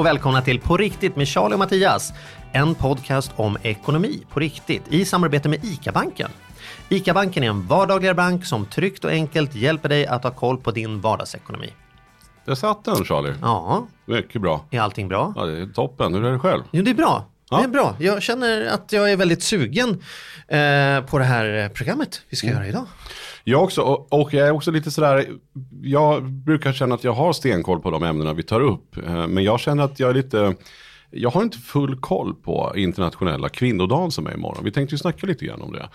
Och välkomna till På riktigt med Charlie och Mattias. En podcast om ekonomi på riktigt i samarbete med ICA-banken. ICA-banken är en vardagligare bank som tryggt och enkelt hjälper dig att ha koll på din vardagsekonomi. Där satt den Charlie. Ja, Mycket bra. är allting bra? Ja, det är toppen. Hur är det själv? Jo, det är bra. Ja. Det är bra. Jag känner att jag är väldigt sugen eh, på det här programmet vi ska Mm. göra idag. Jag också, och, jag är också lite sådär, jag brukar känna att jag har stenkoll på de ämnena vi tar upp. Eh, Men jag känner att jag är lite, jag har inte full koll på internationella kvinnodagen som är imorgon. Vi tänkte ju snacka lite grann om det.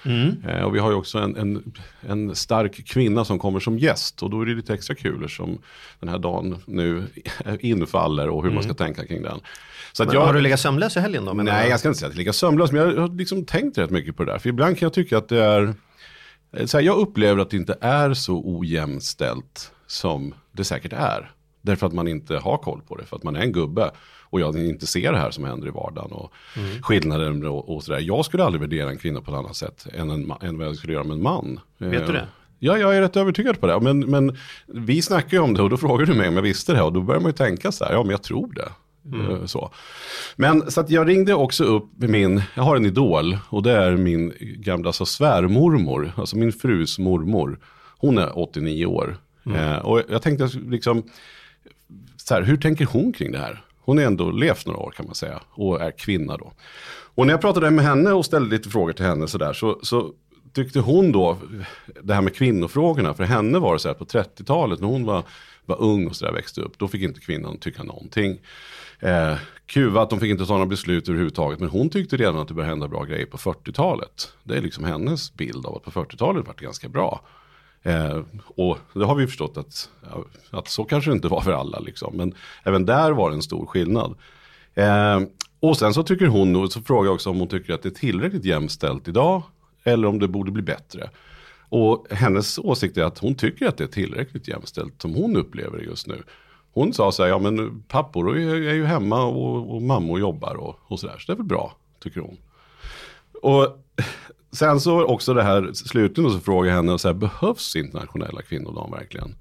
Eh, Och vi har ju också en, en, en stark kvinna som kommer som gäst. Och då är det lite extra kul som den här dagen nu infaller och hur man ska tänka kring den. Så att Men, Har du legat sömnlös i helgen då? Nej, jag? jag ska inte säga att jag lika sömnlös, men jag har liksom tänkt rätt mycket på det där. För ibland kan jag tycka att det är, så här, jag upplever att det inte är så ojämställt som det säkert är. Därför att man inte har koll på det, för att man är en gubbe. Och jag inte ser det här som händer i vardagen och Mm. skillnaden och, och sådär. Jag skulle aldrig värdera en kvinna på ett annat sätt än, en, än vad jag skulle göra med en man. Vet du Eh, det? Ja, jag är rätt övertygad på det. Men, men vi snackar ju om det och då frågar du mig om jag visste det. Och då börjar man ju tänka så här, ja men jag tror det. Eh, Så. Men så att jag ringde också upp min, jag har en idol och det är min gamla alltså, svärmormor, alltså min frus mormor. Hon är 89 år. Eh, och jag tänkte liksom, så här, hur tänker hon kring det här? Hon är ändå levt några år kan man säga och är kvinna då. Och när jag pratade med henne och ställde lite frågor till henne så där så, så tyckte hon då, det här med kvinnofrågorna, för henne var det så här på 30-talet när hon var, var ung och så där växte upp, då fick inte kvinnan tycka någonting. Eh, att de fick inte ta några beslut överhuvudtaget, men hon tyckte redan att det började hända bra grejer på 40-talet. Det är liksom hennes bild av att på 40-talet var det ganska bra. Eh, och det har vi förstått att, att så kanske det inte var för alla. Liksom. Men även där var det en stor skillnad. Eh, och sen så tycker hon, och så frågar jag också om hon tycker att det är tillräckligt jämställt idag. Eller om det borde bli bättre. Och hennes åsikt är att hon tycker att det är tillräckligt jämställt som hon upplever det just nu. Hon sa så här, ja men pappor är, ju hemma och, och mammor jobbar och, och sådär. Så det är väl bra, tycker hon. Och sen så också det här, slutligen så frågar jag henne, så här, behövs internationella kvinnodagen verkligen?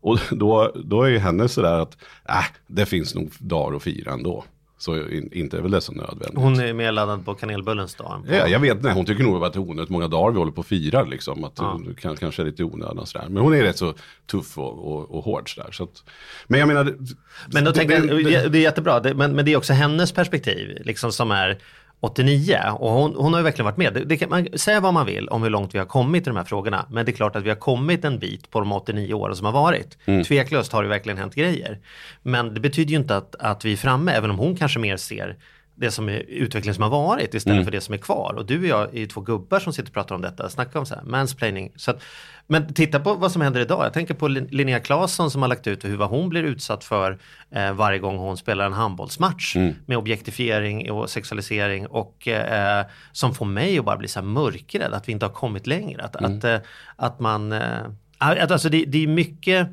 Och då, då är ju henne sådär att, äh, det finns nog dagar att fira ändå. Så in, inte är väl det så nödvändigt. Hon är mer laddad på kanelbullens dag. Ja, jag vet inte, hon tycker nog att det är onödigt många dagar vi håller på och firar liksom. Att Ja. det kan, kanske är lite onödigt och sådär. Men hon är rätt så tuff och, och, och hård sådär. Så att, men jag menar. det- Men då det- tänker det- jag, det- är jättebra, men, men det är också hennes perspektiv liksom som är 89 och hon, hon har ju verkligen varit med. Det, det kan man säga vad man vill om hur långt vi har kommit i de här frågorna. Men det är klart att vi har kommit en bit på de 89 åren som har varit. Tveklöst har det verkligen hänt grejer. Men det betyder ju inte att, att vi är framme, även om hon kanske mer ser det som är utvecklingen som har varit istället för det som är kvar. Och du och jag är ju två gubbar som sitter och pratar om detta, snackar om så här, mansplaining. Så att, men titta på vad som händer idag. Jag tänker på Lin- Linnea Claesson som har lagt ut hur vad hon blir utsatt för eh, varje gång hon spelar en handbollsmatch. Med objektifiering och sexualisering och eh, som får mig att bara bli så här mörkrädd att vi inte har kommit längre. Att, att, eh, att man, eh, alltså det, det är mycket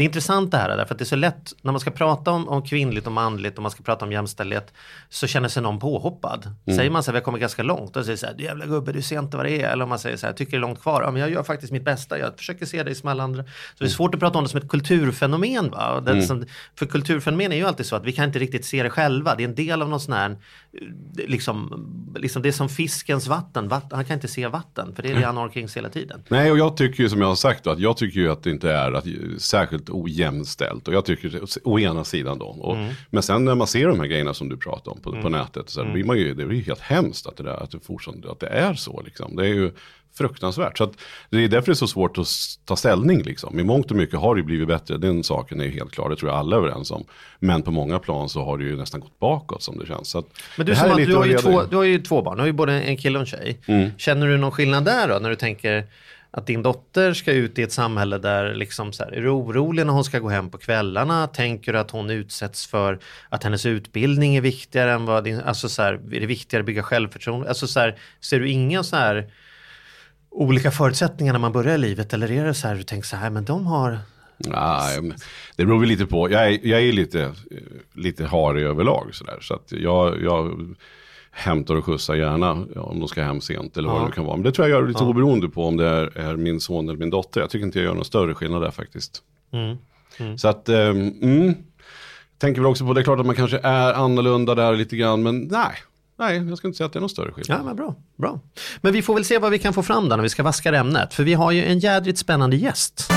det är intressant det här därför att det är så lätt när man ska prata om, om kvinnligt och manligt och man ska prata om jämställdhet så känner sig någon påhoppad. Säger man så här, vi har kommit ganska långt och säger så här, du jävla gubbe, du ser inte vad det är. Eller om man säger så här, tycker det är långt kvar. Ja, men jag gör faktiskt mitt bästa, jag försöker se dig som alla andra. Så det är svårt att prata om det som ett kulturfenomen. Va? Det som, för kulturfenomen är ju alltid så att vi kan inte riktigt se det själva. Det är en del av någon sån här, liksom, liksom det är som fiskens vatten. vatten. Han kan inte se vatten för det är det han har omkring sig hela tiden. Nej, och jag tycker ju som jag har sagt då, att jag tycker ju att det inte är att, särskilt ojämställt. Och jag tycker, å ena sidan då. Och, Men sen när man ser de här grejerna som du pratar om på, på nätet, så här, blir man ju, det blir ju helt hemskt att det, där, att, det fortfarande, att det är så. Liksom. Det är ju fruktansvärt. Så det är därför det är så svårt att ta ställning. Liksom. I mångt och mycket har det blivit bättre, den saken är helt klar, det tror jag alla är överens om. Men på många plan så har det ju nästan gått bakåt som det känns. Så Men du, som att, du, har ju två, du har ju två barn, du har ju både en kille och en tjej. Mm. Känner du någon skillnad där då när du tänker att din dotter ska ut i ett samhälle där liksom så här, är du orolig när hon ska gå hem på kvällarna? Tänker du att hon utsätts för att hennes utbildning är viktigare än vad din, alltså så här, är det viktigare att bygga självförtroende? Alltså så här, ser du inga så här olika förutsättningar när man börjar i livet eller är det så här du tänker så här, men de har Nej, men det beror väl lite på. Jag är, jag är lite, lite harig överlag sådär. Så att jag, jag hämtar och skjutsar gärna ja, om de ska hem sent eller vad det kan vara. Men det tror jag gör lite oberoende på om det är, är min son eller min dotter. Jag tycker inte jag gör någon större skillnad där faktiskt. Så att, um, mm, tänker väl också på, det är klart att man kanske är annorlunda där lite grann, men nej. Nej, jag ska inte säga att det är någon större skillnad. Ja, men bra, bra. Men vi får väl se vad vi kan få fram där när vi ska vaska ämnet. För vi har ju en jädrigt spännande gäst.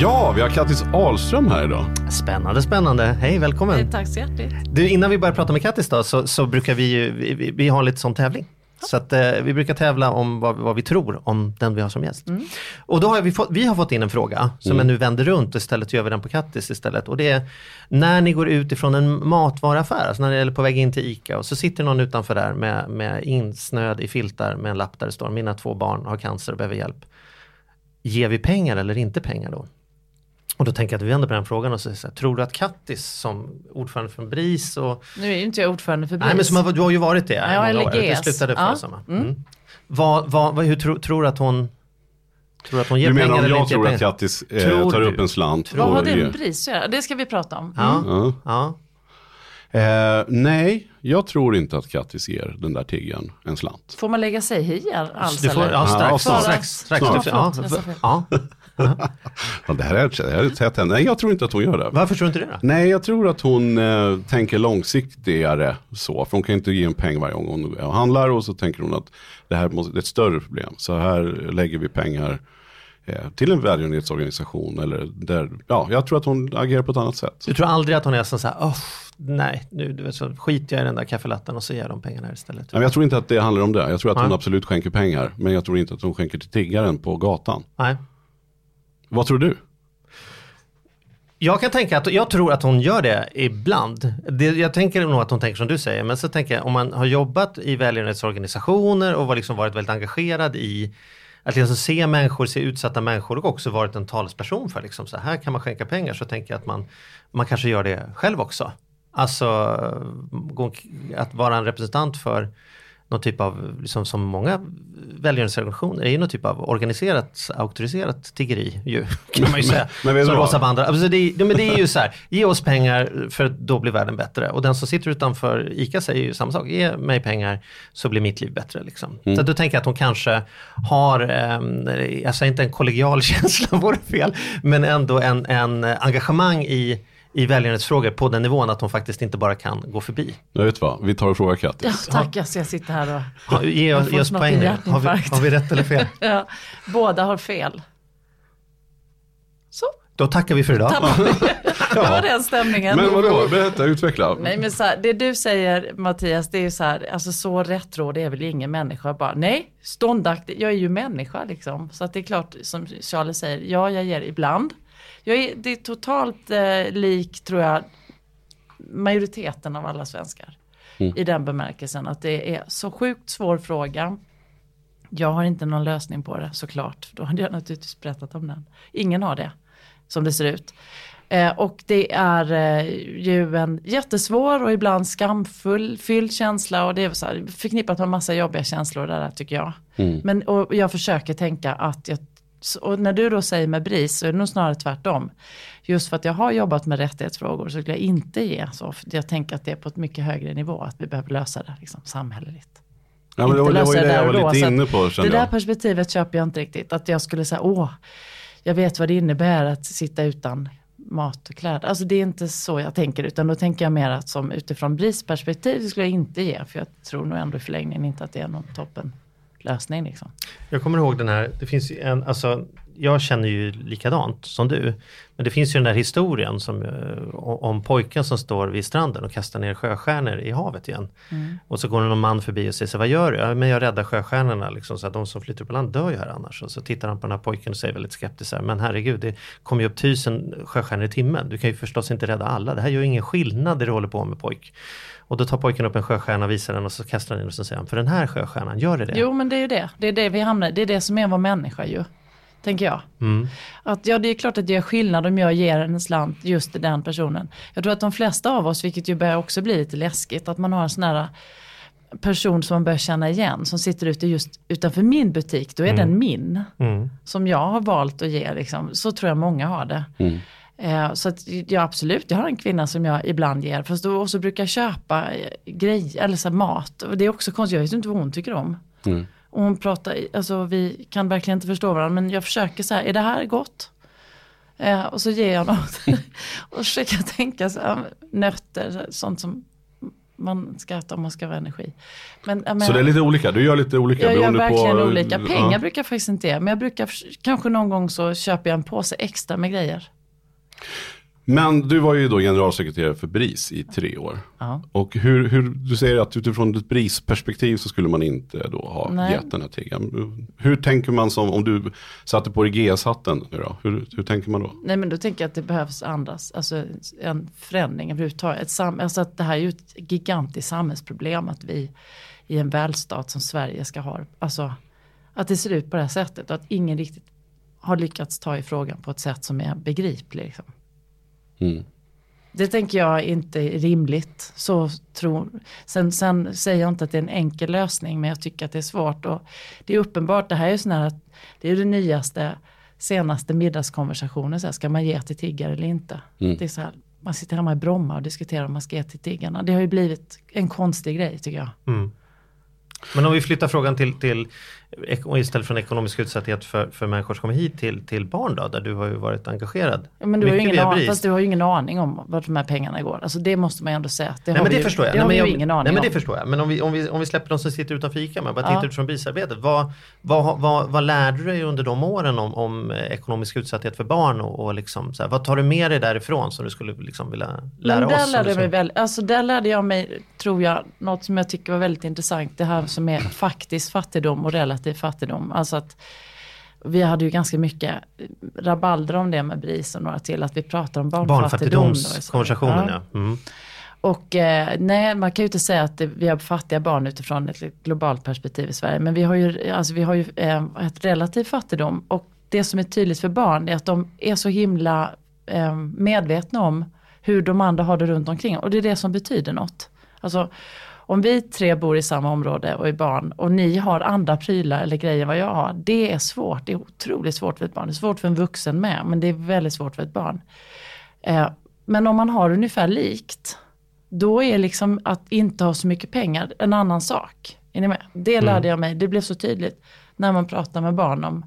Ja, vi har Kattis Ahlström här idag. Spännande, spännande. Hej, välkommen. Eh, Tack så hjärtligt. Du, innan vi börjar prata med Kattis då, så, så brukar vi ju, vi, vi, vi har lite sån tävling. Så att eh, vi brukar tävla om vad, vad vi tror om den vi har som gäst. Och då har vi, fått, vi har fått in en fråga som jag nu vänder runt och istället gör vi den på Kattis istället. Och det är när ni går ut ifrån en matvaruaffär, alltså när ni är på väg in till ICA och så sitter någon utanför där med, med insnöd i filtar med en lapp där det står mina två barn har cancer och behöver hjälp. Ger vi pengar eller inte pengar då? Och då tänker jag att vi vänder på den frågan och säger så här, tror du att Kattis som ordförande för BRIS och Nu är ju inte jag ordförande för BRIS. Nej men som har, du har ju varit det i Ja, många eller år. Det slutade förra Ja. sommaren. Mm. Vad, vad, vad, hur tro, tror du att hon Tror att hon ger Du menar pengar om jag tror att? Kattis eh, tar du? upp en slant? Vad har det med BRIS att göra? Det ska vi prata om. Ja, Ja. ja. Eh, nej, jag tror inte att Kattis ger den där tiggaren en slant. Får man lägga sig i alls Du får, eller? ja, strax, Ja, strax, strax, strax. Fel. ja. Ja, det här är, ett ämne. Nej, jag tror inte att hon gör det. Varför tror du inte det då? Nej, jag tror att hon eh, tänker långsiktigare så. För hon kan inte ge en peng varje gång hon handlar och så tänker hon att det här måste, det är ett större problem. Så här lägger vi pengar eh, till en välgörenhetsorganisation. Eller där, ja, jag tror att hon agerar på ett annat sätt. Du tror aldrig att hon är så här, oh, nej, nu du vet, så skiter jag i den där kaffelatten och så ger jag de pengarna istället. Nej, jag tror inte att det handlar om det. Jag tror att hon Nej. absolut skänker pengar. Men jag tror inte att hon skänker till tiggaren på gatan. Nej. Vad tror du? Jag kan tänka att, jag tror att hon gör det ibland. Det, jag tänker nog att hon tänker som du säger, men så tänker jag om man har jobbat i välgörenhetsorganisationer och var liksom varit väldigt engagerad i att liksom se människor, se utsatta människor och också varit en talesperson för liksom så här kan man skänka pengar så tänker jag att man, man kanske gör det själv också. Alltså att vara en representant för någon typ av, liksom, som många välgörenhetsorganisationer, är ju någon typ av organiserat, auktoriserat tiggeri ju, kan man ju säga. men du som? Rosa Bandra. Alltså det, men det är ju så här, ge oss pengar för då blir världen bättre. Och den som sitter utanför ICA säger ju samma sak, ge mig pengar så blir mitt liv bättre. Liksom. Mm. Så då tänker jag att hon kanske har, eh, jag säger inte en kollegial känsla, vore fel, men ändå en, en engagemang i i välgörenhetsfrågor på den nivån att hon faktiskt inte bara kan gå förbi. Jag vet vad, vi tar och frågar Ja, Kattis. tack, alltså jag sitter här och... Ha, ge, Jag ge oss poäng nu. Har vi, har vi rätt eller fel? Ja, båda har fel. Så, Då tackar vi för idag. det var den stämningen. Men vadå, berätta, utveckla. Nej men så här, det du säger Mattias, det är ju så här, alltså så retro det är väl ingen människa bara, nej, ståndaktig, jag är ju människa liksom. Så att det är klart som Charlie säger, ja jag ger ibland. Jag är, det är totalt eh, lik tror jag majoriteten av alla svenskar. I den bemärkelsen att det är så sjukt svår fråga. Jag har inte någon lösning på det såklart. Då hade jag naturligtvis berättat om den. Ingen har det som det ser ut. Eh, och det är eh, ju en jättesvår och ibland skamfull fylld känsla och det är så här, förknippat med massa jobbiga känslor det där tycker jag. Men och jag försöker tänka att jag och när du då säger med BRIS så är det nog snarare tvärtom. Just för att jag har jobbat med rättighetsfrågor så skulle jag inte ge så. Jag tänker att det är på ett mycket högre nivå att vi behöver lösa det liksom, samhälleligt. Ja, men det var, det var lösa det jag där var och då, lite inne på Det där jag. perspektivet köper jag inte riktigt. Att jag skulle säga, åh, jag vet vad det innebär att sitta utan mat och kläder. Alltså det är inte så jag tänker utan då tänker jag mer att som utifrån BRIS-perspektiv det skulle jag inte ge. För jag tror nog ändå i förlängningen inte att det är någon toppen lösning. Liksom. Jag kommer ihåg den här, det finns en, alltså jag känner ju likadant som du. Men det finns ju den där historien som, eh, om pojken som står vid stranden och kastar ner sjöstjärnor i havet igen. Mm. Och så går det någon man förbi och säger så vad gör du? Ja, men jag räddar sjöstjärnorna liksom, så att de som flyter på land dör ju här annars. Och så tittar han på den här pojken och säger väldigt skeptiskt men herregud det kommer ju upp tusen sjöstjärnor i timmen. Du kan ju förstås inte rädda alla. Det här gör ju ingen skillnad det du håller på med pojk. Och då tar pojken upp en sjöstjärna och visar den och så kastar han in och så säger han, för den här sjöstjärnan, gör det det? Jo men det är ju det. Det är det vi hamnar i. Det är det som är vår människa ju. Tänker jag. Mm. Att ja det är klart att det gör skillnad om jag ger en slant just till den personen. Jag tror att de flesta av oss, vilket ju börjar också bli lite läskigt, att man har en sån här person som man börjar känna igen som sitter ute just utanför min butik, då är den min. Mm. Som jag har valt att ge, liksom. så tror jag många har det. Eh, så att, ja absolut, jag har en kvinna som jag ibland ger, fast då också brukar jag köpa eh, grejer, eller så mat. Och det är också konstigt, jag vet inte vad hon tycker om. Mm. Och hon pratar, alltså vi kan verkligen inte förstå varandra, men jag försöker så här, är det här gott? Eh, och så ger jag något. och försöker tänka så här, nötter, sånt som man ska äta om man ska ha energi. Men, jag Så det är lite olika, du gör lite olika jag gör verkligen på... olika. Pengar Ja. brukar jag faktiskt inte ge. Men jag brukar, kanske någon gång så köper jag en påse extra med grejer. Men du var ju då generalsekreterare för BRIS i tre år. Ja. Och hur, hur, du säger att utifrån ett BRIS-perspektiv så skulle man inte då ha Nej. gett den här tiggan. Hur tänker man som, om du satte på dig GS-hatten nu då? Hur, hur tänker man då? Nej men då tänker jag att det behövs andras, alltså en förändring överhuvudtaget. Ett sam, alltså att det här är ju ett gigantiskt samhällsproblem att vi i en välstat som Sverige ska ha, alltså att det ser ut på det här sättet och att ingen riktigt har lyckats ta i frågan på ett sätt som är begripligt. Liksom. Mm. Det tänker jag inte är rimligt. Så tror, sen, sen säger jag inte att det är en enkel lösning men jag tycker att det är svårt. Och det är uppenbart, det här är ju sån här, att det är det nyaste, senaste middagskonversationen. Så här, ska man ge till tiggare eller inte? Mm. Det är så här, man sitter hemma i Bromma och diskuterar om man ska ge till tiggarna. Det har ju blivit en konstig grej tycker jag. Mm. Men om vi flyttar frågan till, till istället från ekonomisk utsatthet för, för människor som kommer hit till, till barn då, där du har ju varit engagerad. Ja, men du har, ingen via an- BRIS. fast du har ju ingen aning om vart de här pengarna går. Alltså det måste man ju ändå säga. Det Nej men det ju, förstår jag. Det nej, har men vi jag ju ingen aning nej, men det om. förstår jag. Men om vi, om vi, om vi släpper de som sitter utanför ICA, men bara Ja. tittar utifrån BRIS-arbetet. Vad, vad, vad, vad lärde du dig under de åren om, om eh, ekonomisk utsatthet för barn? Och, och liksom, så här, vad tar du med dig därifrån som du skulle liksom vilja lära Men där oss? lärde, mig väl, alltså där lärde jag mig, tror jag, något som jag tycker var väldigt intressant. Det här som är faktisk fattigdom och relativ fattigdom. Alltså att vi hade ju ganska mycket rabalder om det med BRIS och några till. Att vi pratar om barnfattigdom. Barnfattigdomskonversationen ja. Mm. Och eh, nej, man kan ju inte säga att det, vi har fattiga barn utifrån ett globalt perspektiv i Sverige. Men vi har ju, alltså, vi har ju eh, ett relativ fattigdom. Och det som är tydligt för barn är att de är så himla eh, medvetna om hur de andra har det runt omkring. Och det är det som betyder något. Alltså, om vi tre bor i samma område och är barn och ni har andra prylar eller grejer än vad jag har. Det är svårt, det är otroligt svårt för ett barn. Det är svårt för en vuxen med, men det är väldigt svårt för ett barn. Eh, men om man har ungefär likt, då är liksom att inte ha så mycket pengar en annan sak. Är ni med? Det lärde jag mig, det blev så tydligt när man pratar med barn om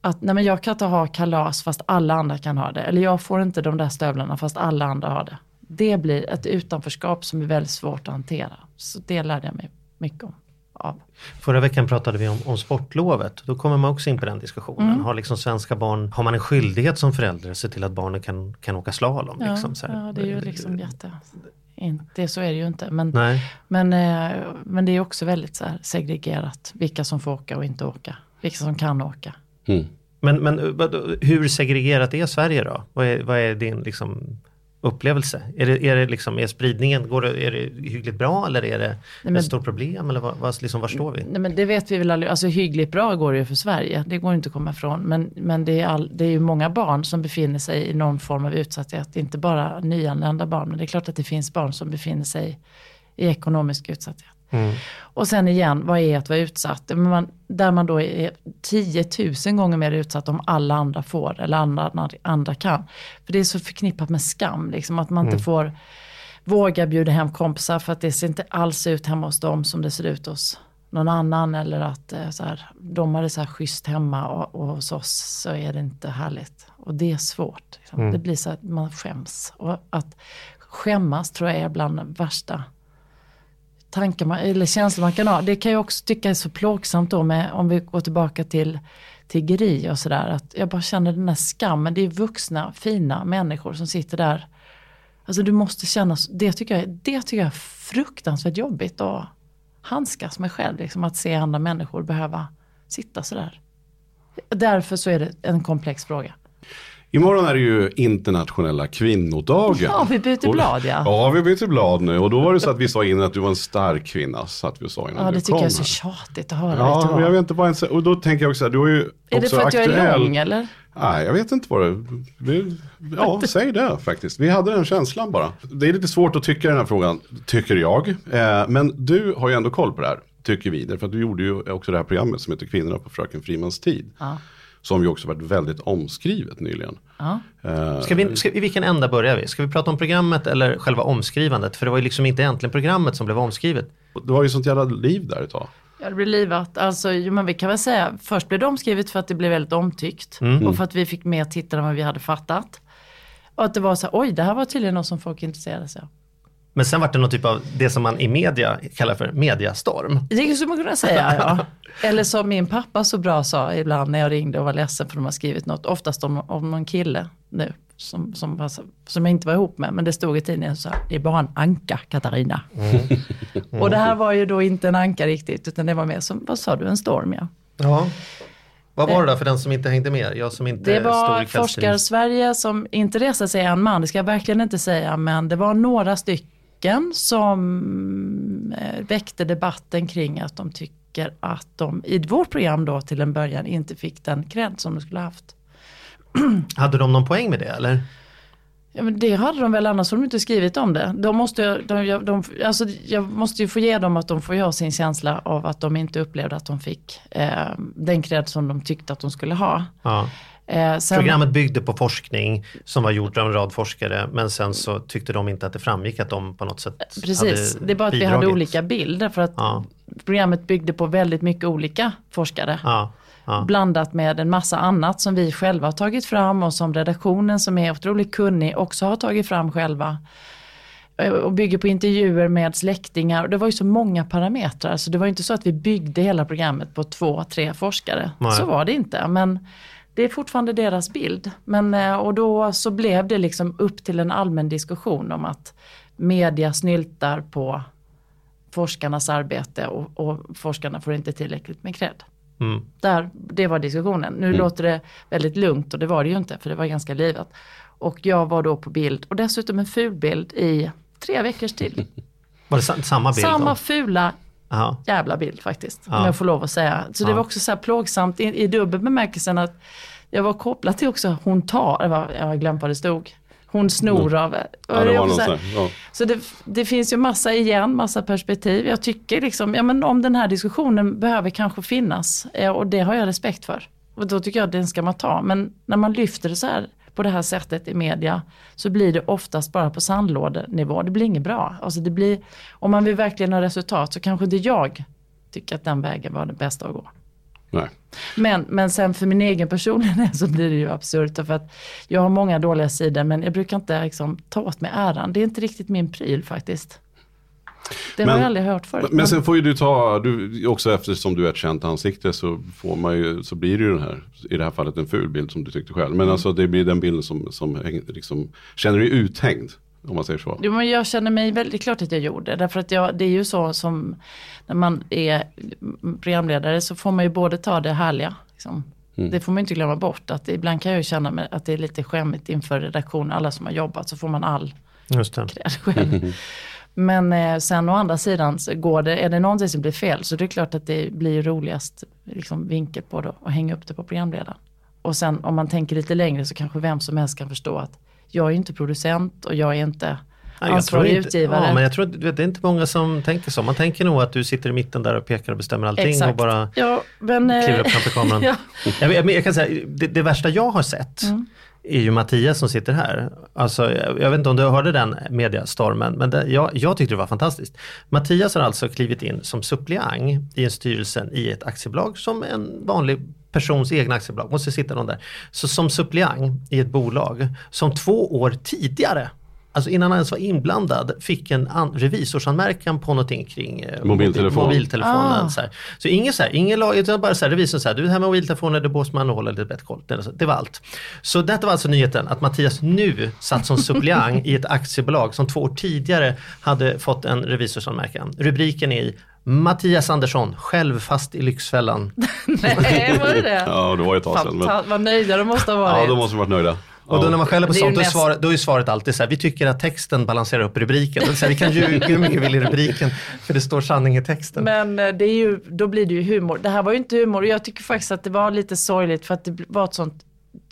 att nej men jag kan inte ha kalas fast alla andra kan ha det. Eller jag får inte de där stövlarna fast alla andra har det. Det blir ett utanförskap som är väldigt svårt att hantera. Så det lärde jag mig mycket om. Av. Förra veckan pratade vi om, om sportlovet. Då kommer man också in på den diskussionen. Mm. Har liksom svenska barn, har man en skyldighet som förälder att se till att barnen kan, kan åka slalom? Ja, liksom, så här? ja, det är ju liksom jätte... Inte, så är det ju inte. Men, Nej. men, eh, men det är också väldigt så här segregerat. Vilka som får åka och inte åka. Vilka som kan åka. Mm. Men, men hur segregerat är Sverige då? Vad är, vad är din liksom, upplevelse? Är, det, är, det liksom, är spridningen, går det, är det hyggligt bra eller är det men- ett stort problem? Eller vad, vad, liksom, var står vi? Nej, men det vet vi väl aldrig. Alltså hyggligt bra går det ju för Sverige. Det går inte att komma ifrån. Men, men det, är all, det är ju många barn som befinner sig i någon form av utsatthet. Inte bara nyanlända barn. Men det är klart att det finns barn som befinner sig i ekonomisk utsatthet. Mm. Och sen igen, vad är att vara utsatt? Men Man, där man då är 10 000 gånger mer utsatt om alla andra får eller andra, andra kan. För det är så förknippat med skam, liksom, att man inte får våga bjuda hem kompisar för att det ser inte alls ut hemma hos dem som det ser ut hos någon annan eller att eh, så här, de hade så här schysst hemma och, och hos oss så är det inte härligt. Och det är svårt. Liksom. Det blir så att man skäms. Och att skämmas tror jag är bland de värsta tankar man, eller känslor man kan ha. Det kan jag också tycka är så plågsamt då med, om vi går tillbaka till tiggeri och sådär. Att jag bara känner den här skammen. Det är vuxna, fina människor som sitter där. Alltså du måste känna, det tycker jag, det tycker jag är fruktansvärt jobbigt att handskas med själv. Liksom att se andra människor behöva sitta sådär. Därför så är det en komplex fråga. Imorgon är det ju internationella kvinnodagen. Ja, vi byter blad, ja. Ja, vi byter blad nu. Och då var det så att vi sa innan att du var en stark kvinna. Satt vi och sa innan Ja, det tycker kom jag är så tjatigt att höra. Ja, men jag vet inte vad ens, och då tänker jag också så du är ju är det för att jag är aktuell. lång eller? Nej, jag vet inte vad det vi, Ja, säg det faktiskt. Vi hade den känslan bara. Det är lite svårt att tycka i den här frågan, tycker jag. Eh, men du har ju ändå koll på det här, tycker vi. Därför att du gjorde ju också det här programmet som heter Kvinnorna på Fröken Frimans tid. Ja. Som ju också varit väldigt omskrivet nyligen. Ja. Eh, Ska vi, ska, I vilken ända börjar vi? Ska vi prata om programmet eller själva omskrivandet? För det var ju liksom inte egentligen programmet som blev omskrivet. Det var ju sånt jävla liv där ett tag. Ja, det blir livat. Alltså, jo, men vi kan väl säga, först blev det omskrivet för att det blev väldigt omtyckt. Mm. Och för att vi fick mer tittare än vad vi hade fattat. Och att det var så här, oj, det här var tydligen något som folk intresserade sig av. Men sen var det någon typ av det som man i media kallar för mediastorm. Det skulle man kunna säga, ja. Eller som min pappa så bra sa ibland när jag ringde och var ledsen för de har skrivit något, oftast om, om någon kille nu. Som, som, som jag inte var ihop med, men det stod i tidningen så här, det är bara en anka Katarina. och det här var ju då inte en anka riktigt, utan det var mer som, vad sa du, en storm ja. Ja. Vad var det då för den som inte hängde med? Jag som inte Det var forskar-Sverige som inte reste sig en man, det ska jag verkligen inte säga, men det var några stycken som eh, väckte debatten kring att de tycker att de i vårt program då till en början inte fick den cred som de skulle ha haft. Hade de någon poäng med det eller? Ja, men det hade de väl, annars har de inte skrivit om det. De måste, de, de, de, alltså, jag måste ju få ge dem att de får ha sin känsla av att de inte upplevde att de fick eh, den cred som de tyckte att de skulle ha. Ja. Eh, sen, Programmet byggde på forskning som var gjort av en rad forskare men sen så tyckte de inte att det framgick att de på något sätt Precis, hade det är bara att vi hade bidragit. olika bilder för att Ja. programmet byggde på väldigt mycket olika forskare. Ja, ja. Blandat med en massa annat som vi själva har tagit fram och som redaktionen som är otroligt kunnig också har tagit fram själva. Eh, Och bygger på intervjuer med släktingar. Och det var ju så många parametrar så det var ju inte så att vi byggde hela programmet på två, tre forskare. Nej. Så var det inte. Men det är fortfarande deras bild. Men, eh, och då så blev det liksom upp till en allmän diskussion om att media snyltar på forskarnas arbete och, och forskarna får inte tillräckligt med cred. Mm. Där, det var diskussionen. Nu låter det väldigt lugnt och det var det ju inte för det var ganska livat. Och jag var då på bild och dessutom en ful bild i tre veckors tid. Var det sa- samma bild? Samma då? fula Ja. jävla bild faktiskt. Ja. Om jag får lov att säga. Så det Ja. var också så här plågsamt i, i dubbel bemärkelsen att jag var kopplad till också hon tar, jag var- jag har glömt vad det stod. Hon snor av. Ja, det också så. Ja. så det, det finns ju massa igen, massa perspektiv. Jag tycker liksom, ja men om den här diskussionen behöver kanske finnas eh, och det har jag respekt för. Och då tycker jag att den ska man ta. Men när man lyfter det så här på det här sättet i media så blir det oftast bara på sandlådenivå. Det blir inget bra. Alltså det blir, om man vill verkligen ha resultat så kanske inte jag tycker att den vägen var den bästa att gå. Nej. Men, men sen för min egen personliga så blir det ju absurt. För att jag har många dåliga sidor men jag brukar inte liksom, ta åt mig äran. Det är inte riktigt min pryl faktiskt. Det Men- har jag aldrig hört förut. Men sen får ju du ta, du, också eftersom du är ett känt ansikte så, får man ju, så blir det ju den här, i det här fallet en ful bild som du tyckte själv. Mm. Men alltså det blir den bilden som, som liksom, känner dig uthängd. Om man säger så. Jo, men jag känner mig väldigt klart att jag gjorde. Därför att jag, det är ju så som när man är programledare så får man ju både ta det härliga. Liksom. Det får man inte glömma bort. Att ibland kan jag ju känna mig att det är lite skämmigt inför redaktion. Alla som har jobbat så får man all Just det. cred själv. Men eh, sen å andra sidan så går det, är det någonting som blir fel så det är klart att det blir roligast liksom, vinkel på det och hänga upp det på programledaren. Och sen om man tänker lite längre så kanske vem som helst kan förstå att jag är inte producent och jag är inte ansvarig inte, utgivare. Ja, men jag tror att vet, det är inte många som tänker så. Man tänker nog att du sitter i mitten där och pekar och bestämmer allting Exakt. och bara ja, men, eh, kliver upp framför kameran. ja. jag, jag, jag kan säga, det, det värsta jag har sett Mm är ju Mattias som sitter här. Alltså, jag, jag vet inte om du hörde den mediastormen, men det, jag, jag tyckte det var fantastiskt. Mattias har alltså klivit in som suppleant i en styrelsen i ett aktiebolag som en vanlig persons egna aktiebolag, måste sitta någon där. Så som suppleant i ett bolag som två år tidigare Alltså innan han ens var inblandad fick en an- revisorsanmärkan på någonting kring eh, Mobiltelefon. mobil- mobiltelefonen. Ah. Så, här. så inget så här, ingen lag, utan bara så här, revisorn så här, du det här med mobiltelefoner, det måste man hålla lite bättre koll. Det, det var allt. Så detta var alltså nyheten, att Mattias nu satt som suppleant i ett aktiebolag som två år tidigare hade fått en revisorsanmärkan. Rubriken är i Mattias Andersson, själv fast i Lyxfällan. Nej, var det det? Ja, det var ju ett tag sedan. Men, Vad nöjda de måste ha varit. ja, då måste de varit nöjda. Och då när man skäller på Det är ju sånt, då är, svaret, då är svaret alltid så här, vi tycker att texten balanserar upp rubriken. Vill säga, vi kan ljuga hur mycket vi vill i rubriken, för det står sanning i texten. Men eh, det är ju, då blir det ju humor. Det här var ju inte humor och jag tycker faktiskt att det var lite sorgligt för att det var ett sånt,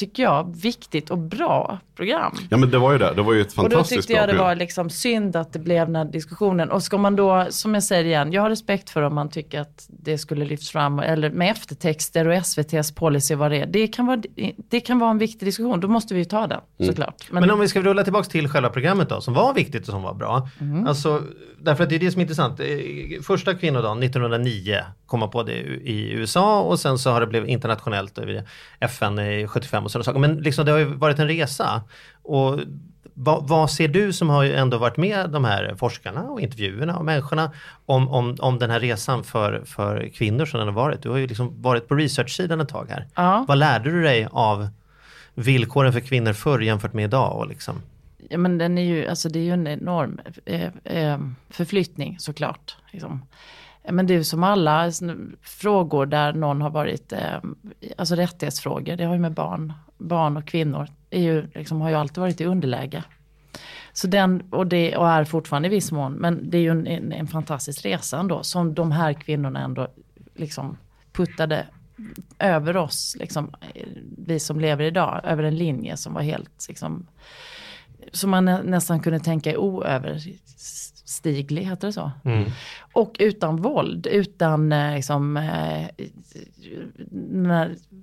tycker jag, viktigt och bra program. Ja men det var ju det, det var ju ett Och då fantastiskt tyckte jag det program. var liksom synd att det blev den här diskussionen. Och ska man då, som jag säger igen, jag har respekt för om man tycker att det skulle lyfts fram, eller med eftertexter och SVTs policy vad det är. Det kan vara, det kan vara en viktig diskussion, då måste vi ju ta den Mm. såklart. Men om vi ska rulla tillbaka till själva programmet då, som var viktigt och som var bra. Alltså, därför att det är det som är intressant. Eh, Första kvinnodagen 1909 kom man på det i USA och sen så har det blivit internationellt över FN i 75 och sådana saker. Men liksom det har ju varit en resa. Och vad, vad ser du som har ju ändå varit med de här forskarna och intervjuerna och människorna om, om, om den här resan för, för kvinnor som den har varit? Du har ju liksom varit på research-sidan ett tag här. Ja. Vad lärde du dig av villkoren för kvinnor förr jämfört med idag? Och liksom? Ja, men den är ju, alltså det är ju en enorm eh, eh, förflyttning såklart. Liksom. Eh, men det är som alla frågor där någon har varit, eh, alltså rättighetsfrågor, det har ju med barn, barn och kvinnor, är ju, liksom, har ju alltid varit i underläge. Så den, och, det, och är fortfarande i viss mån, men det är ju en, en, en fantastisk resa ändå, som de här kvinnorna ändå liksom puttade över oss, liksom, eh, vi som lever idag, över en linje som var helt liksom, som man nä, nästan kunde tänka är oöverstiglig, heter det så? Och utan våld, utan eh, liksom, eh,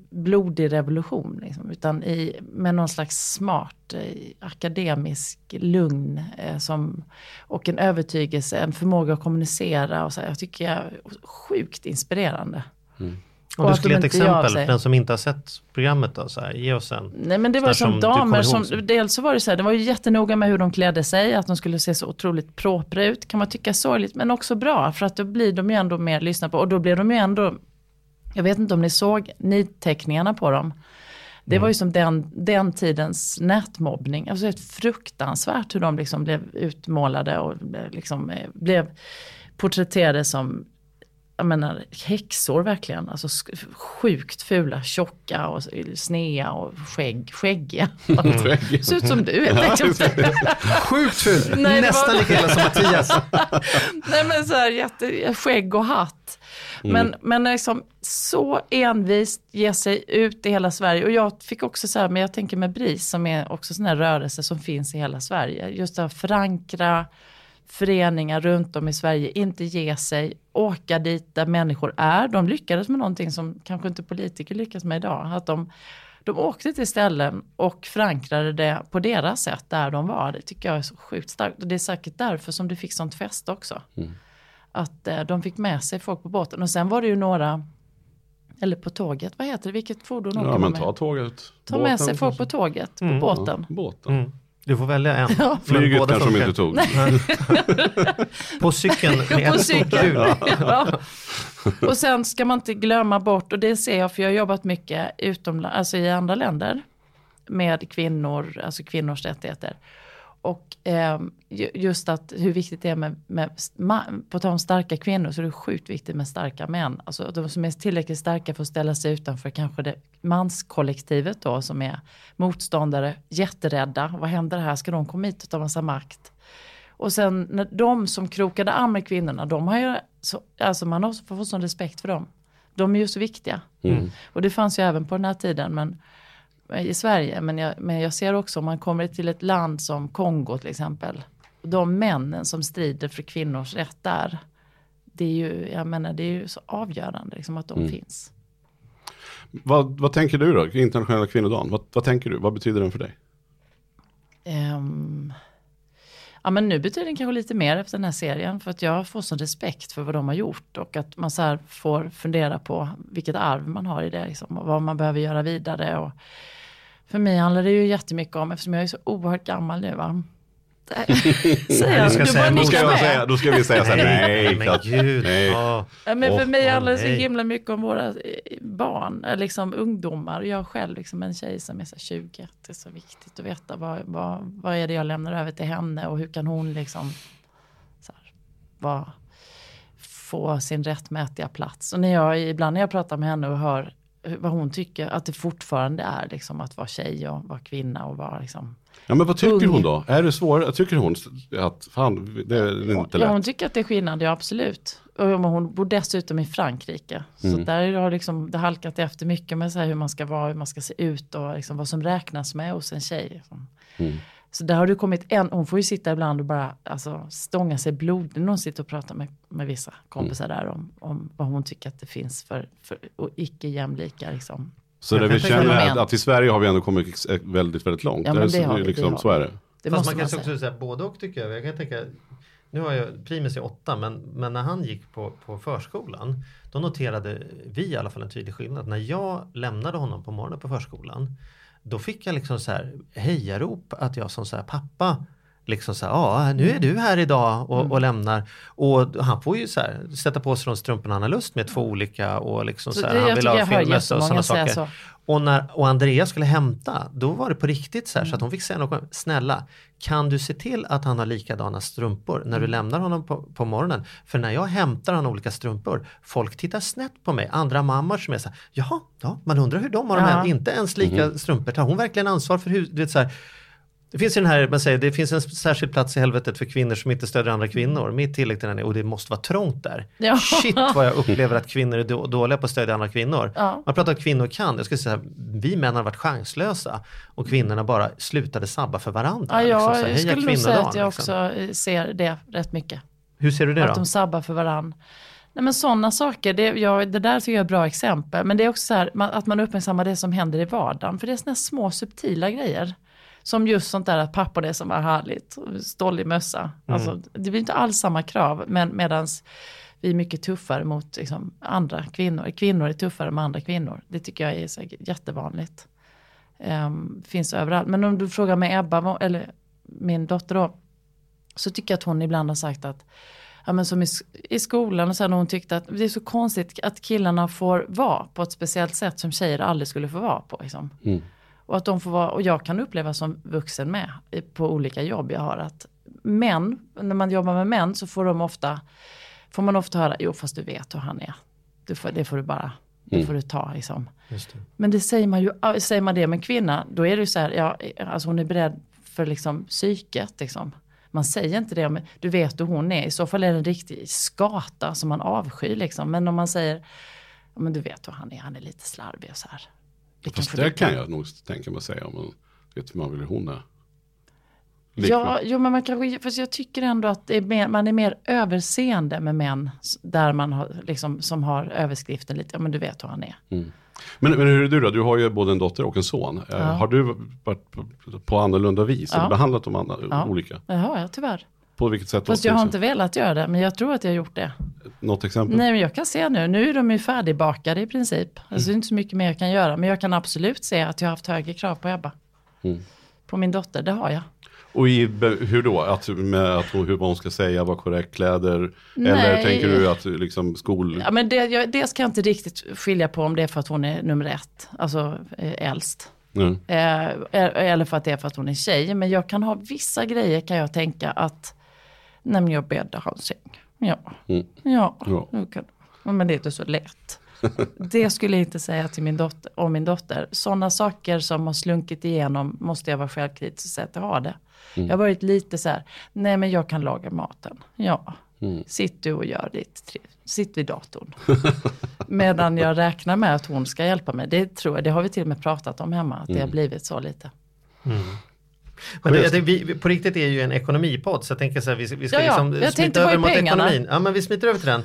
blodig revolution. Liksom, utan i, med någon slags smart, eh, akademisk lugn eh, som, och en övertygelse, en förmåga att kommunicera. Och så, jag tycker jag är sjukt inspirerande. Om du skulle ge ett exempel för den som inte har sett programmet då, så här, ge oss en. Nej men det var som som damer som, dels så var det så här, de var ju jättenoga med hur de klädde sig, att de skulle se så otroligt propra ut, kan man tycka sorgligt, men också bra, för att då blir de ju ändå mer lyssna på, och då blir de ju ändå, jag vet inte om ni såg nidteckningarna på dem, det Mm. var ju som den, den tidens nätmobbning, alltså ett fruktansvärt hur de liksom blev utmålade och eh, liksom eh, blev porträtterade som jag menar häxor verkligen, alltså sjukt fula, tjocka och snea och skägg, skäggiga. Skägg. Ser ut som du helt enkelt. Sjukt ful! Nej, Nästan var- lika illa som Mattias. Nej men så här jätte, skägg och hatt. Men, men liksom så envist ge sig ut i hela Sverige. Och jag fick också så här, men jag tänker med BRIS som är också sån här rörelse som finns i hela Sverige. Just här förankra föreningar runt om i Sverige, inte ge sig, åka dit där människor är. De lyckades med någonting som kanske inte politiker lyckas med idag. Att de, de åkte till ställen och förankrade det på deras sätt där de var. Det tycker jag är så sjukt starkt. Och det är säkert därför som du fick sånt fest också. Att eh, de fick med sig folk på båten. Och sen var det ju några, eller på tåget, vad heter det, vilket fordon åker Ja man men med? ta tåget. Ta med Båten sig folk på tåget, på båten. Båten. Mm. Du får välja en. Men Flyget båda kanske de inte tog. På cykeln med på cykeln. Ja. Och sen ska man inte glömma bort, och det ser jag för jag har jobbat mycket utomlands, alltså i andra länder med kvinnor, alltså kvinnors rättigheter. Och eh, ju- just att hur viktigt det är med, med på tal om starka kvinnor så är det sjukt viktigt med starka män. Alltså de som är tillräckligt starka för att ställa sig utanför kanske det manskollektivet då som är motståndare, jätterädda. Vad händer här? Ska de komma hit och ta massa makt? Och sen när de som krokade arm med kvinnorna, de har ju, så, alltså man har fått sån respekt för dem. De är ju så viktiga. Och det fanns ju även på den här tiden men, i Sverige. Men jag, men jag ser också om man kommer till ett land som Kongo till exempel. De männen som strider för kvinnors rätt där. Det är ju, jag menar, det är ju så avgörande liksom, att de finns. Vad, vad tänker du då? Internationella kvinnodagen. Vad, vad tänker du? Vad betyder den för dig? Ehm, ja men nu betyder den kanske lite mer efter den här serien. För att jag får sån respekt för vad de har gjort. Och att man så här får fundera på vilket arv man har i det. Liksom, och vad man behöver göra vidare. Och för mig handlar det ju jättemycket om, eftersom jag är så oerhört gammal nu va. Säger jag, ska du säga bara emot. Då ska, nickar jag med. säga, då ska vi säga så här, nej, men gud. nej. Men för mig handlar det så himla mycket om våra eh, barn, eller liksom ungdomar. Jag själv, liksom en tjej som är så här 20, det är så viktigt att veta vad, vad, vad är det jag lämnar över till henne och hur kan hon liksom så här, vad, få sin rättmätiga plats. Och när jag, ibland när jag pratar med henne och hör vad hon tycker att det fortfarande är liksom att vara tjej och vara kvinna och vara liksom Ja, men vad tycker Ung. hon då? Är det svårare? Tycker hon att fan, det är inte Ja, hon lätt? tycker att det är skillnad, ja absolut. Och hon bor dessutom i Frankrike. Så Mm. där har liksom, det halkat efter mycket med så hur man ska vara, hur man ska se ut och liksom vad som räknas med hos en tjej. Liksom. Mm. Så där har det kommit en, hon får ju sitta ibland och bara alltså, stånga sig blodig när hon sitter och pratar med, med vissa kompisar Mm. där om, om vad hon tycker att det finns för, för och icke jämlika liksom. Så det vi känner är att, att i Sverige har vi ändå kommit ex- väldigt, väldigt långt. Ja, men det är har vi, det liksom, har så är det. Det Fast man man kan säga. också säga både och tycker jag. Jag kan tänka, nu har jag, Primus är åtta, men, men när han gick på, på förskolan, då noterade vi i alla fall en tydlig skillnad. När jag lämnade honom på morgonen på förskolan, då fick jag liksom så här hejarop att jag som så här pappa Liksom så här, ja nu är du här idag och, och lämnar. Och han får ju så här, sätta på sig de strumporna han har lust med, två olika och liksom Så så här, det- han vill ha filmmössa och sådana saker. så. Och när och Andrea skulle hämta, då var det på riktigt så här Mm. så att hon fick säga något, snälla, kan du se till att han har likadana strumpor när du Mm. lämnar honom på, på morgonen? För när jag hämtar han olika strumpor, folk tittar snett på mig, andra mammor som är så här, jaha, ja, man undrar hur de har de här, Ja. inte ens lika strumpor, tar hon verkligen ansvar för hur, du vet så här, det finns ju den här, man säger, det finns en särskild plats i helvetet för kvinnor som inte stödjer andra kvinnor. Mitt tillägg till den är, och det måste vara trångt där. Ja. Shit vad jag upplever att kvinnor är då, dåliga på att stödja andra kvinnor. Ja. Man pratar om kvinnor kan, jag skulle säga, vi män har varit chanslösa och kvinnorna bara slutade sabba för varandra. Ja, jag, liksom. Jag heja skulle nog säga att jag liksom. också eh, ser det rätt mycket. Hur ser du det Att då? de sabbar för varann. Nej men sådana saker, det, ja, det där tycker jag är ett bra exempel. Men det är också så här, man, att man uppmärksammar det som händer i vardagen. För det är sådana små subtila grejer. Som just sånt där att pappor det som var härligt, stållig mössa. Alltså, det blir inte alls samma krav, men medans vi är mycket tuffare mot liksom, andra kvinnor. Kvinnor är tuffare med andra kvinnor. Det tycker jag är så jättevanligt. Um, finns överallt. Men om du frågar mig Ebba, eller min dotter då, så tycker jag att hon ibland har sagt att Ja, men som i, i skolan och sen hon tyckte att det är så konstigt att killarna får vara på ett speciellt sätt som tjejer aldrig skulle få vara på. Liksom. Mm. Och att de får vara, och jag kan uppleva som vuxen med på olika jobb jag har att män, när man jobbar med män så får de ofta, får man ofta höra, jo fast du vet hur han är. Du får, det får du bara, det får du ta liksom. Just det. Men det säger man ju, säger man det med en kvinna, då är det ju så här, ja, alltså hon är beredd för liksom psyket liksom. Man säger inte det, men du vet hur hon är, i så fall är det en riktig skata som man avskyr liksom. Men om man säger, men du vet hur han är, han är lite slarvig och så här. Det Fast det kan jag nog tänka mig att säga. Om man vet hur man vill hon är. Liknande. Ja, jo, men man kanske, fast jag tycker ändå att är mer, man är mer överseende med män där man har, liksom, som har överskriften lite, ja men du vet hur han är. Men, men hur är du då? Du har ju både en dotter och en son. Eh, Ja. Har du varit på, annorlunda vis? Ja. Eller behandlat dem andra, Ja. olika? Har jag tyvärr. På vilket sätt? Fast jag har inte velat göra det, men jag tror att jag har gjort det. Något exempel? Nej men jag kan se nu, nu är de ju färdigbakade i princip. Alltså det är inte så mycket mer jag kan göra. Men jag kan absolut se att jag har haft högre krav på Ebba. Mm. På min dotter, det har jag. Och i, hur då? Att, med att hon, hur hon ska säga, vad korrekt kläder? Eller Nej. tänker du att liksom skol... Ja, men det, jag, dels kan jag inte riktigt skilja på om det är för att hon är nummer ett, alltså eh, äldst. Mm. Eh, eller för att det är för att hon är tjej. Men jag kan ha vissa grejer kan jag tänka att, nej men jag bäddar hans säng. Ja, Mm. ja, Ja. nu kan, men det är inte så lätt. Det skulle jag inte säga till min dotter, om min dotter. Sådana saker som har slunkit igenom måste jag vara självkritisk och säga att jag har det. Mm. Jag har varit lite så här, nej men jag kan laga maten. Ja, Mm. sitt du och gör ditt, sitt vid datorn. Medan jag räknar med att hon ska hjälpa mig. Det tror jag, det har vi till och med pratat om hemma, att det har Mm. blivit så lite. Men det, det, vi, på riktigt är ju en ekonomipodd så jag tänker så här, vi, vi ska Ja, ja, liksom jag smita över mot pengarna. ekonomin. Ja men vi smiter över till den.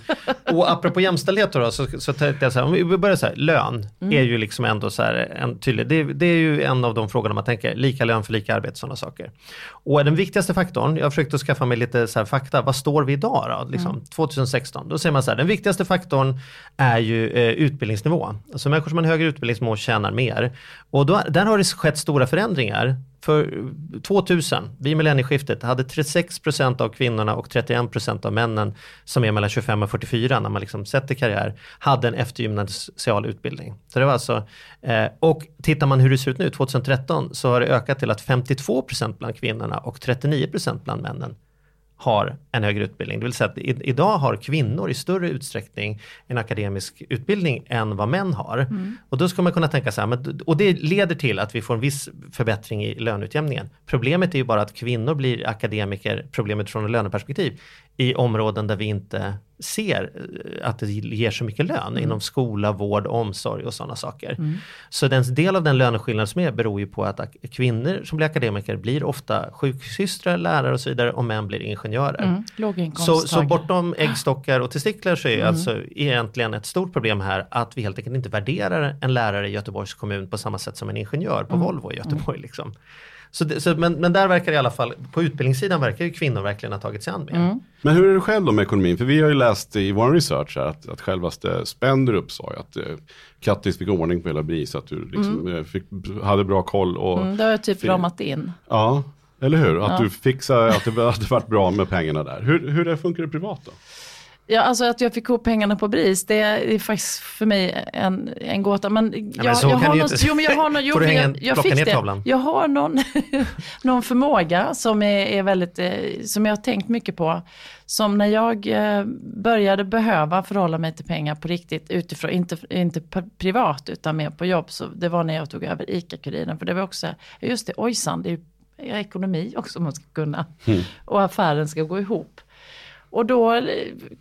Och apropå jämställdhet då, så, så tänkte jag så här, om vi börjar så här, lön Mm. är ju liksom ändå så här en tydlig, det, det är ju en av de frågorna man tänker, lika lön för lika arbete, sådana saker. Och den viktigaste faktorn, jag har försökt att skaffa mig lite så här fakta, vad står vi idag då, liksom, Mm. 2016? Då säger man så här, den viktigaste faktorn är ju eh, utbildningsnivå. Alltså människor som har en högre utbildningsnivå tjänar mer. Och då, där har det skett stora förändringar. För 2000, vid millennieskiftet, hade 36% av kvinnorna och 31% av männen som är mellan 25 och 44 när man liksom sätter karriär, hade en eftergymnasial utbildning. Så det var alltså, eh, och tittar man hur det ser ut nu, 2013, så har det ökat till att 52% bland kvinnorna och 39% bland männen har en högre utbildning. Det vill säga att i, idag har kvinnor i större utsträckning en akademisk utbildning än vad män har. Och då ska man kunna tänka så här, men, och det leder till att vi får en viss förbättring i löneutjämningen. Problemet är ju bara att kvinnor blir akademiker, problemet från ett löneperspektiv, i områden där vi inte ser eh, att det ger så mycket lön inom skola, vård, omsorg och sådana saker. Så den del av den löneskillnad som är beror ju på att kvinnor som blir akademiker blir ofta sjuksystrar, lärare och så vidare och män blir ingenjörer. Mm, Så, så bortom äggstockar och testiklar så är alltså egentligen ett stort problem här att vi helt enkelt inte värderar en lärare i Göteborgs kommun på samma sätt som en ingenjör på Volvo i Göteborg. Liksom. Så det, så, men, men där verkar i alla fall, på utbildningssidan verkar ju kvinnor verkligen ha tagit sig an med. Men hur är det själv då med ekonomin? För vi har ju läst i vår research här att, att självaste Spendrup sa ju att eh, Kattis fick ordning på hela BRIS, att du liksom, eh, fick, hade bra koll och Mm, det har jag typ ramat in. ja, eller hur? Att Ja. du fixade, att det hade varit bra med pengarna där. Hur, hur det funkar det privat då? Ja, alltså att jag fick ihop pengarna på BRIS, det är faktiskt för mig en, en gåta. Men jag, men så jag har någon, jo, men jag har någon, jo, men jag, en- jag plocka fick ner det. tavlan? Jag har någon, någon förmåga som är, är väldigt, eh, som jag har tänkt mycket på. Som när jag eh, började behöva förhålla mig till pengar på riktigt utifrån, inte, inte privat utan mer på jobb. Så det var när jag tog över ICA-Kuriren. För det var också, ja, just det, ojsan, det är ju ja, ekonomi också man ska kunna. Och affären ska gå ihop. Och då eh,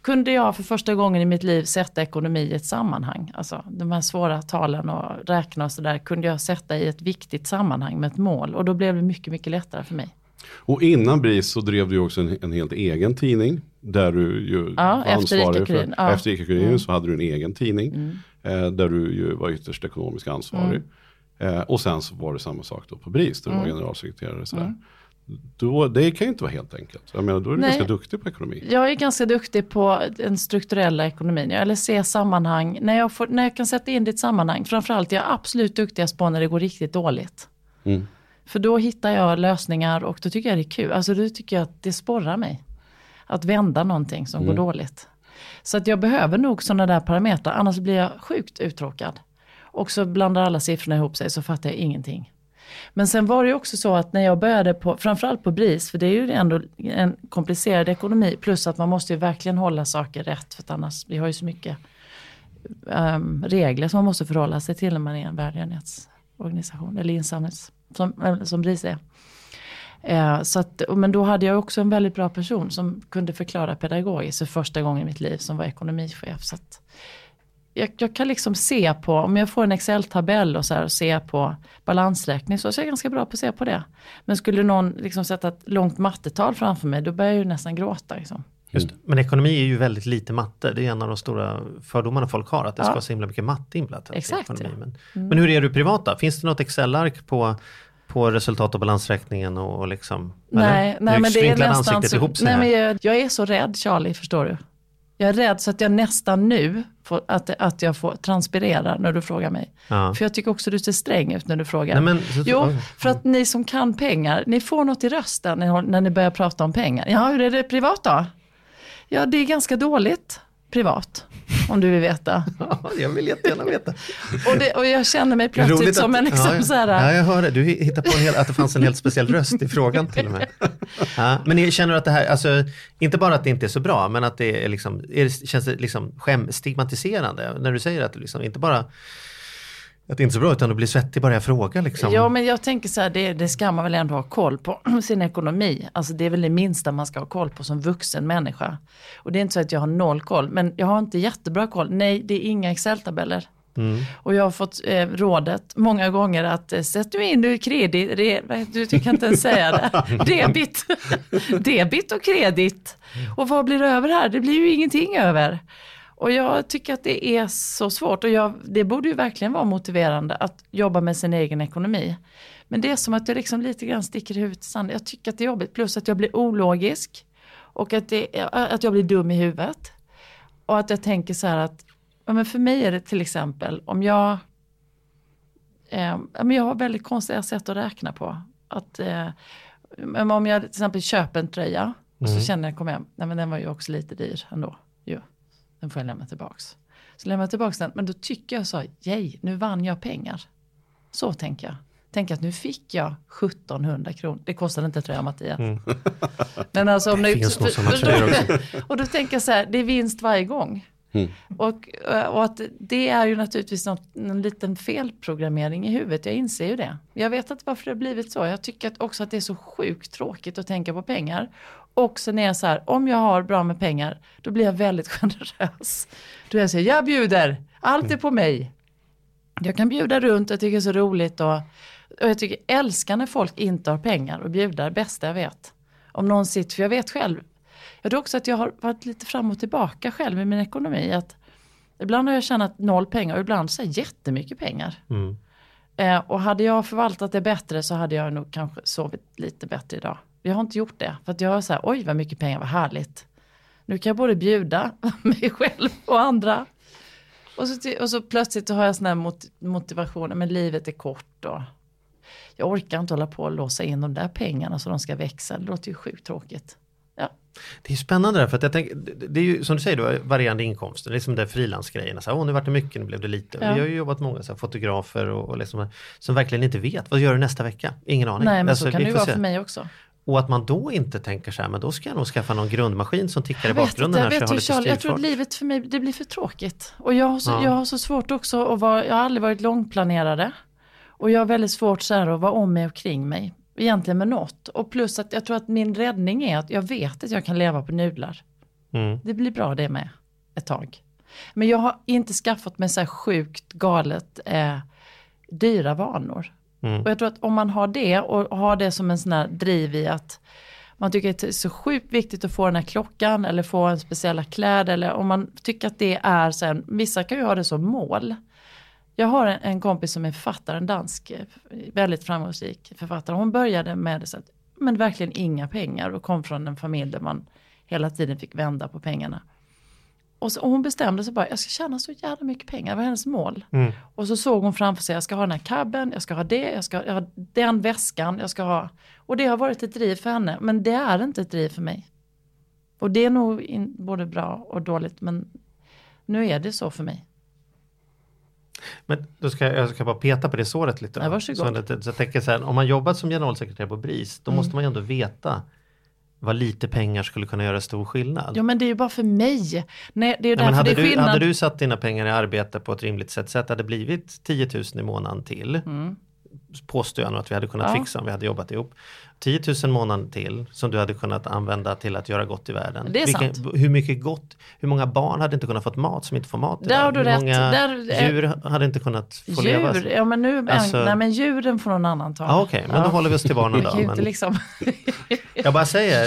kunde jag för första gången i mitt liv sätta ekonomi i ett sammanhang. Alltså de här svåra talen och räkna och sådär kunde jag sätta i ett viktigt sammanhang med ett mål. Och då blev det mycket, mycket lättare för mig. Och innan BRIS så drev du också en, en helt egen tidning. Där du ju Ja, var ansvarig för, ja. efter ICA-Kuriren så hade du en egen tidning. Eh, där du ju var ytterst ekonomiskt ansvarig. Eh, och sen så var det samma sak då på BRIS, där du var generalsekreterare. Sådär. Då, det kan ju inte vara helt enkelt. Jag menar, då är du Nej. ganska duktig på ekonomi. Jag är ganska duktig på den strukturella ekonomin, eller se sammanhang. När jag, får, när jag kan sätta in det i ett sammanhang, framförallt jag är absolut duktigast på när det går riktigt dåligt. Mm. För då hittar jag lösningar och då tycker jag det är kul. Alltså då tycker jag att det sporrar mig. Att vända någonting som går dåligt. Så att jag behöver nog sådana där parametrar, annars blir jag sjukt uttråkad. Och så blandar alla siffrorna ihop sig så fattar jag ingenting. Men sen var det också så att när jag började på, framförallt på BRIS, för det är ju ändå en komplicerad ekonomi, plus att man måste ju verkligen hålla saker rätt, för att annars, vi har ju så mycket um, regler som man måste förhålla sig till när man är en välgörenhetsorganisation, eller insamlings, som, eh, som BRIS är. Eh, så att, men då hade jag också en väldigt bra person som kunde förklara pedagogiskt för första gången i mitt liv som var ekonomichef. Så att jag, jag kan liksom se på, om jag får en Excel-tabell och så här och se på balansräkning så är jag ganska bra på att se på det. Men skulle någon liksom sätta ett långt mattetal framför mig då börjar jag ju nästan gråta. Liksom. Just, men ekonomi är ju väldigt lite matte. Det är en av de stora fördomarna folk har, att det ska Ja. vara så himla mycket matte inblandat Exakt, ekonomi. ja. Mm. Men, men hur är du privat då? Finns det något Excel-ark på, på resultat och balansräkningen och, och liksom? Nej, eller? nej men det är nästan så, ihop sig nej, här. men jag, jag är så rädd Charlie, förstår du. Jag är rädd så att jag nästan nu får, att, att jag får transpirera när du frågar mig. Ja. För jag tycker också du ser sträng ut när du frågar. Nej, men, så, Jo, för att ni som kan pengar, ni får något i rösten när, när ni börjar prata om pengar. Ja, hur är det privat då? Ja, det är ganska dåligt privat, om du vill veta. Ja, jag vill jättegärna veta. Och, det, och jag känner mig plötsligt som en liksom ja, ja. så här, Ja, jag hör det. Du hittar på en hel, att det fanns en helt speciell röst i frågan till och med. Ja, men känner att det här, alltså, inte bara att det inte är så bra, men att det är liksom, är det, känns det liksom skäm, stigmatiserande när du säger att det liksom inte bara att det inte är så bra utan du blir svettig bara jag frågar liksom. Ja, men jag tänker så här, det, det ska man väl ändå ha koll på sin ekonomi. Alltså det är väl det minsta man ska ha koll på som vuxen människa. Och det är inte så att jag har noll koll, men jag har inte jättebra koll. Nej, det är inga Excel-tabeller. Och jag har fått eh, rådet många gånger att eh, sätt du in du kredit, re, vad- du kan inte ens säga det, debit, debit och kredit. Och vad blir det över här? Det blir ju ingenting över. Och jag tycker att det är så svårt och jag, det borde ju verkligen vara motiverande att jobba med sin egen ekonomi. Men det är som att jag liksom lite grann sticker huvudet i sanden. Jag tycker att det är jobbigt, plus att jag blir ologisk och att, det, att jag blir dum i huvudet. Och att jag tänker så här att, ja, men för mig är det till exempel om jag, eh, men jag har väldigt konstiga sätt att räkna på. Att, eh, om jag till exempel köper en tröja och så känner jag, kom hem, nej men den var ju också lite dyr ändå. Den får jag lämna tillbaks. Så lämnar jag tillbaks den, men då tycker jag så, yay, nu vann jag pengar. Så tänker jag. Tänker att nu fick jag 1700 kronor. Det kostade inte tröja Mattias. Men alltså om Det sådana tröjor också. och då tänker jag så här, det är vinst varje gång. Och, eh, och att det är ju naturligtvis något, en liten felprogrammering i huvudet, jag inser ju det. Jag vet inte varför det har blivit så. Jag tycker att också att det är så sjukt tråkigt att tänka på pengar. Och sen är jag så här, om jag har bra med pengar, då blir jag väldigt generös. Då är jag så här, jag bjuder, allt är på mig. Jag kan bjuda runt, jag tycker det är så roligt och, och jag tycker älskar när folk inte har pengar och bjuder, bästa jag vet. Om någon sitter, för jag vet själv, jag tror också att jag har varit lite fram och tillbaka själv i min ekonomi. Att ibland har jag tjänat noll pengar och ibland så här jättemycket pengar. Eh, och hade jag förvaltat det bättre så hade jag nog kanske sovit lite bättre idag. Jag har inte gjort det, för att jag har så här, oj vad mycket pengar, vad härligt. Nu kan jag både bjuda mig själv och andra. Och så, och så plötsligt så har jag sån här mot, motivation, men livet är kort och jag orkar inte hålla på och låsa in de där pengarna så de ska växa. Det låter ju sjukt tråkigt. Ja. Det är spännande där, för att jag tänker, det- är ju som du säger, har varierande inkomster, det är som det frilansgrejerna, åh nu vart det mycket, nu blev det lite. Ja. Vi har ju jobbat många så här, fotografer och, och liksom, som verkligen inte vet, vad gör du nästa vecka? Ingen aning. Nej men Alltså, så kan det ju vara se. för mig också. Och att man då inte tänker så här, men då ska jag nog skaffa någon grundmaskin som tickar i Jag vet bakgrunden jag här så jag vet har ju lite Charlie, jag tror att livet för mig det blir för tråkigt. Och jag har så, Ja. jag har så svårt också att vara, jag har aldrig varit långplanerare. Och jag har väldigt svårt så här att vara om mig och kring mig. Egentligen med något. Och plus att jag tror att min räddning är att jag vet att jag kan leva på nudlar. Mm. Det blir bra det med ett tag. Men jag har inte skaffat mig så här sjukt galet eh, dyra vanor. Mm. Och jag tror att om man har det och har det som en sån här driv i att man tycker att det är så sjukt viktigt att få den här klockan eller få en speciella kläder eller om man tycker att det är sen, vissa kan ju ha det som mål. Jag har en, en kompis som är författare, en dansk, väldigt framgångsrik författare. Hon började med så att, men verkligen inga pengar och kom från en familj där man hela tiden fick vända på pengarna. Och, så, och hon bestämde sig bara, jag ska tjäna så jävla mycket pengar, det var hennes mål. Och så såg hon framför sig, jag ska ha den här cabben, jag ska ha det, jag ska ha den väskan, jag ska ha... Och det har varit ett driv för henne, men det är inte ett driv för mig. Och det är nog in, både bra och dåligt, men nu är det så för mig. Men då ska jag, jag ska bara peta på det såret lite. Ja, varsågod. Så, så jag tänker så här, om man jobbat som generalsekreterare på BRIS, då Mm. måste man ju ändå veta vad lite pengar skulle kunna göra stor skillnad. Ja men det är ju bara för mig. Nej, det är ju Nej, hade, det är du, skillnad. hade du satt dina pengar i arbete på ett rimligt sätt så att det hade blivit 10 000 i månaden till. Påstår jag nog att vi hade kunnat Mm. Ja. fixa om vi hade jobbat ihop. 10 000 i månaden till som du hade kunnat använda till att göra gott i världen. Det är sant. hur mycket gott, hur många barn hade inte kunnat fått mat som inte får mat Där idag? har du hur rätt. många Där- djur hade inte kunnat få leva? Djur, ja men nu, Alltså- nej men djuren får någon annan ta. Ja, Okej, men då håller vi oss till barnen då. Men liksom... jag bara säger,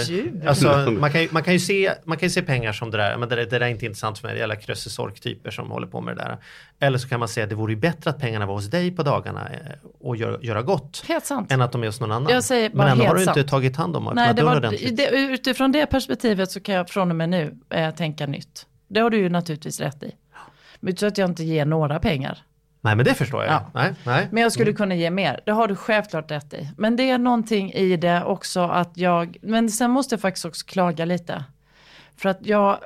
alltså, man, kan ju, man, kan ju se, man kan se pengar som det där, men det, där- det där är inte intressant för mig, det gäller krössesorktyper som håller på med det där. Eller så kan man säga att det vore ju bättre att pengarna var hos dig på dagarna eh, och gör, göra gott. Helt sant. än att de är hos någon annan. Jag säger bara men ändå har du inte tagit hand om och Nej, öppnat det dörren var, ordentligt. det, utifrån det perspektivet så kan jag från och med nu eh, tänka nytt. Det har du ju naturligtvis rätt i. Men så att jag inte ger några pengar. Nej men det förstår jag. Ja. Nej, nej. Men jag skulle kunna ge mer. Det har du självklart rätt i. Men det är någonting i det också att jag, men sen måste jag faktiskt också klaga lite. För att jag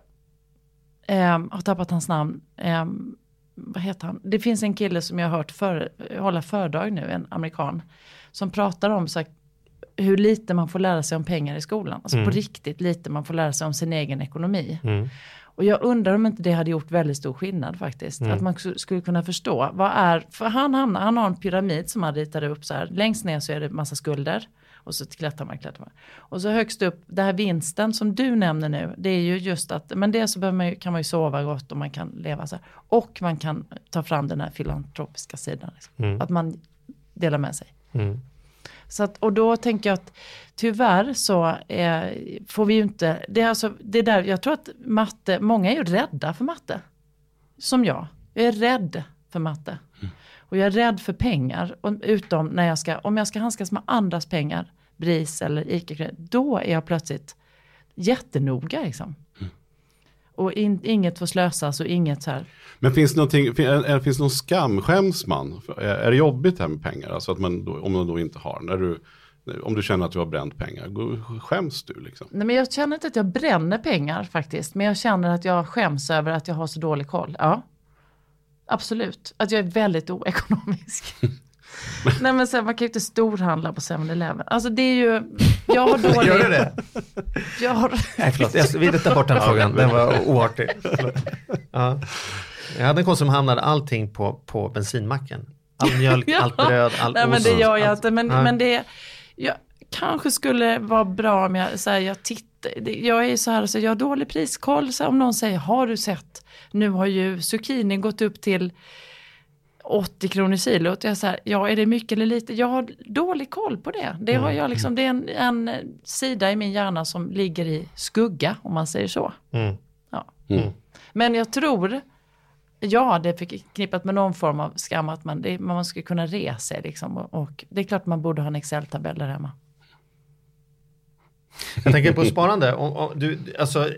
ehm, har tappat hans namn. Ehm, vad heter han? Det finns en kille som jag har hört för, hålla föredrag nu, en amerikan. Som pratar om så här, hur lite man får lära sig om pengar i skolan. Alltså på riktigt lite man får lära sig om sin egen ekonomi. Mm. Och jag undrar om inte det hade gjort väldigt stor skillnad faktiskt. Att man sk- skulle kunna förstå, vad är, för han, hamnar, han har en pyramid som han ritar upp så här. Längst ner så är det massa skulder. Och så klättrar man, klättrar man. Och så högst upp, det här vinsten som du nämner nu, det är ju just att, men det så man ju, kan man ju sova gott och man kan leva så här. Och man kan ta fram den här filantropiska sidan. Liksom. Att man delar med sig. Så att, och då tänker jag att tyvärr så eh, får vi ju inte, det är alltså, det där, jag tror att matte, många är ju rädda för matte. Som jag. Jag är rädd för matte. Och jag är rädd för pengar. Utom när jag ska, om jag ska handskas med andras pengar, BRIS eller ICA, då är jag plötsligt jättenoga liksom. Och in, inget får slösas och inget så här. Men finns det, någonting, fin- finns det någon skam? Skäms man? Är, det jobbigt här med pengar? Alltså att man då, om man då inte har. När du, om du känner att du har bränt pengar, skäms du liksom? Nej, men jag känner inte att jag bränner pengar faktiskt. Men jag känner att jag skäms över att jag har så dålig koll. Ja. Absolut. Att jag är väldigt oekonomisk. Nej men sen, man kan ju inte storhandla på 7-Eleven. Alltså det är ju, jag har dålig... Gör du det? Jag har, Nej förlåt, jag vill ta bort den frågan. Den var oartig. Ja. Jag hade en kompis som hamnade allting på, på bensinmacken. All mjölk, Ja. allt bröd, all Nej men ost. det gör jag allt. inte. Men, men det, jag kanske skulle vara bra om jag, så här, jag tittar, det- jag är så här, så jag har dålig priskoll. Så om någon säger, har du sett, nu har ju zucchini gått upp till 80 kronor kilot. Jag säger, ja är det mycket eller lite? Jag har dålig koll på det. Det, har jag liksom, det är en, en sida i min hjärna som ligger i skugga om man säger så. Mm. Ja. Mm. Men jag tror, ja det är förknippat med någon form av skam att man, det, man ska kunna resa sig liksom. Och, och det är klart man borde ha en Excel-tabell där hemma. Jag tänker på sparande. Om, om, du, alltså,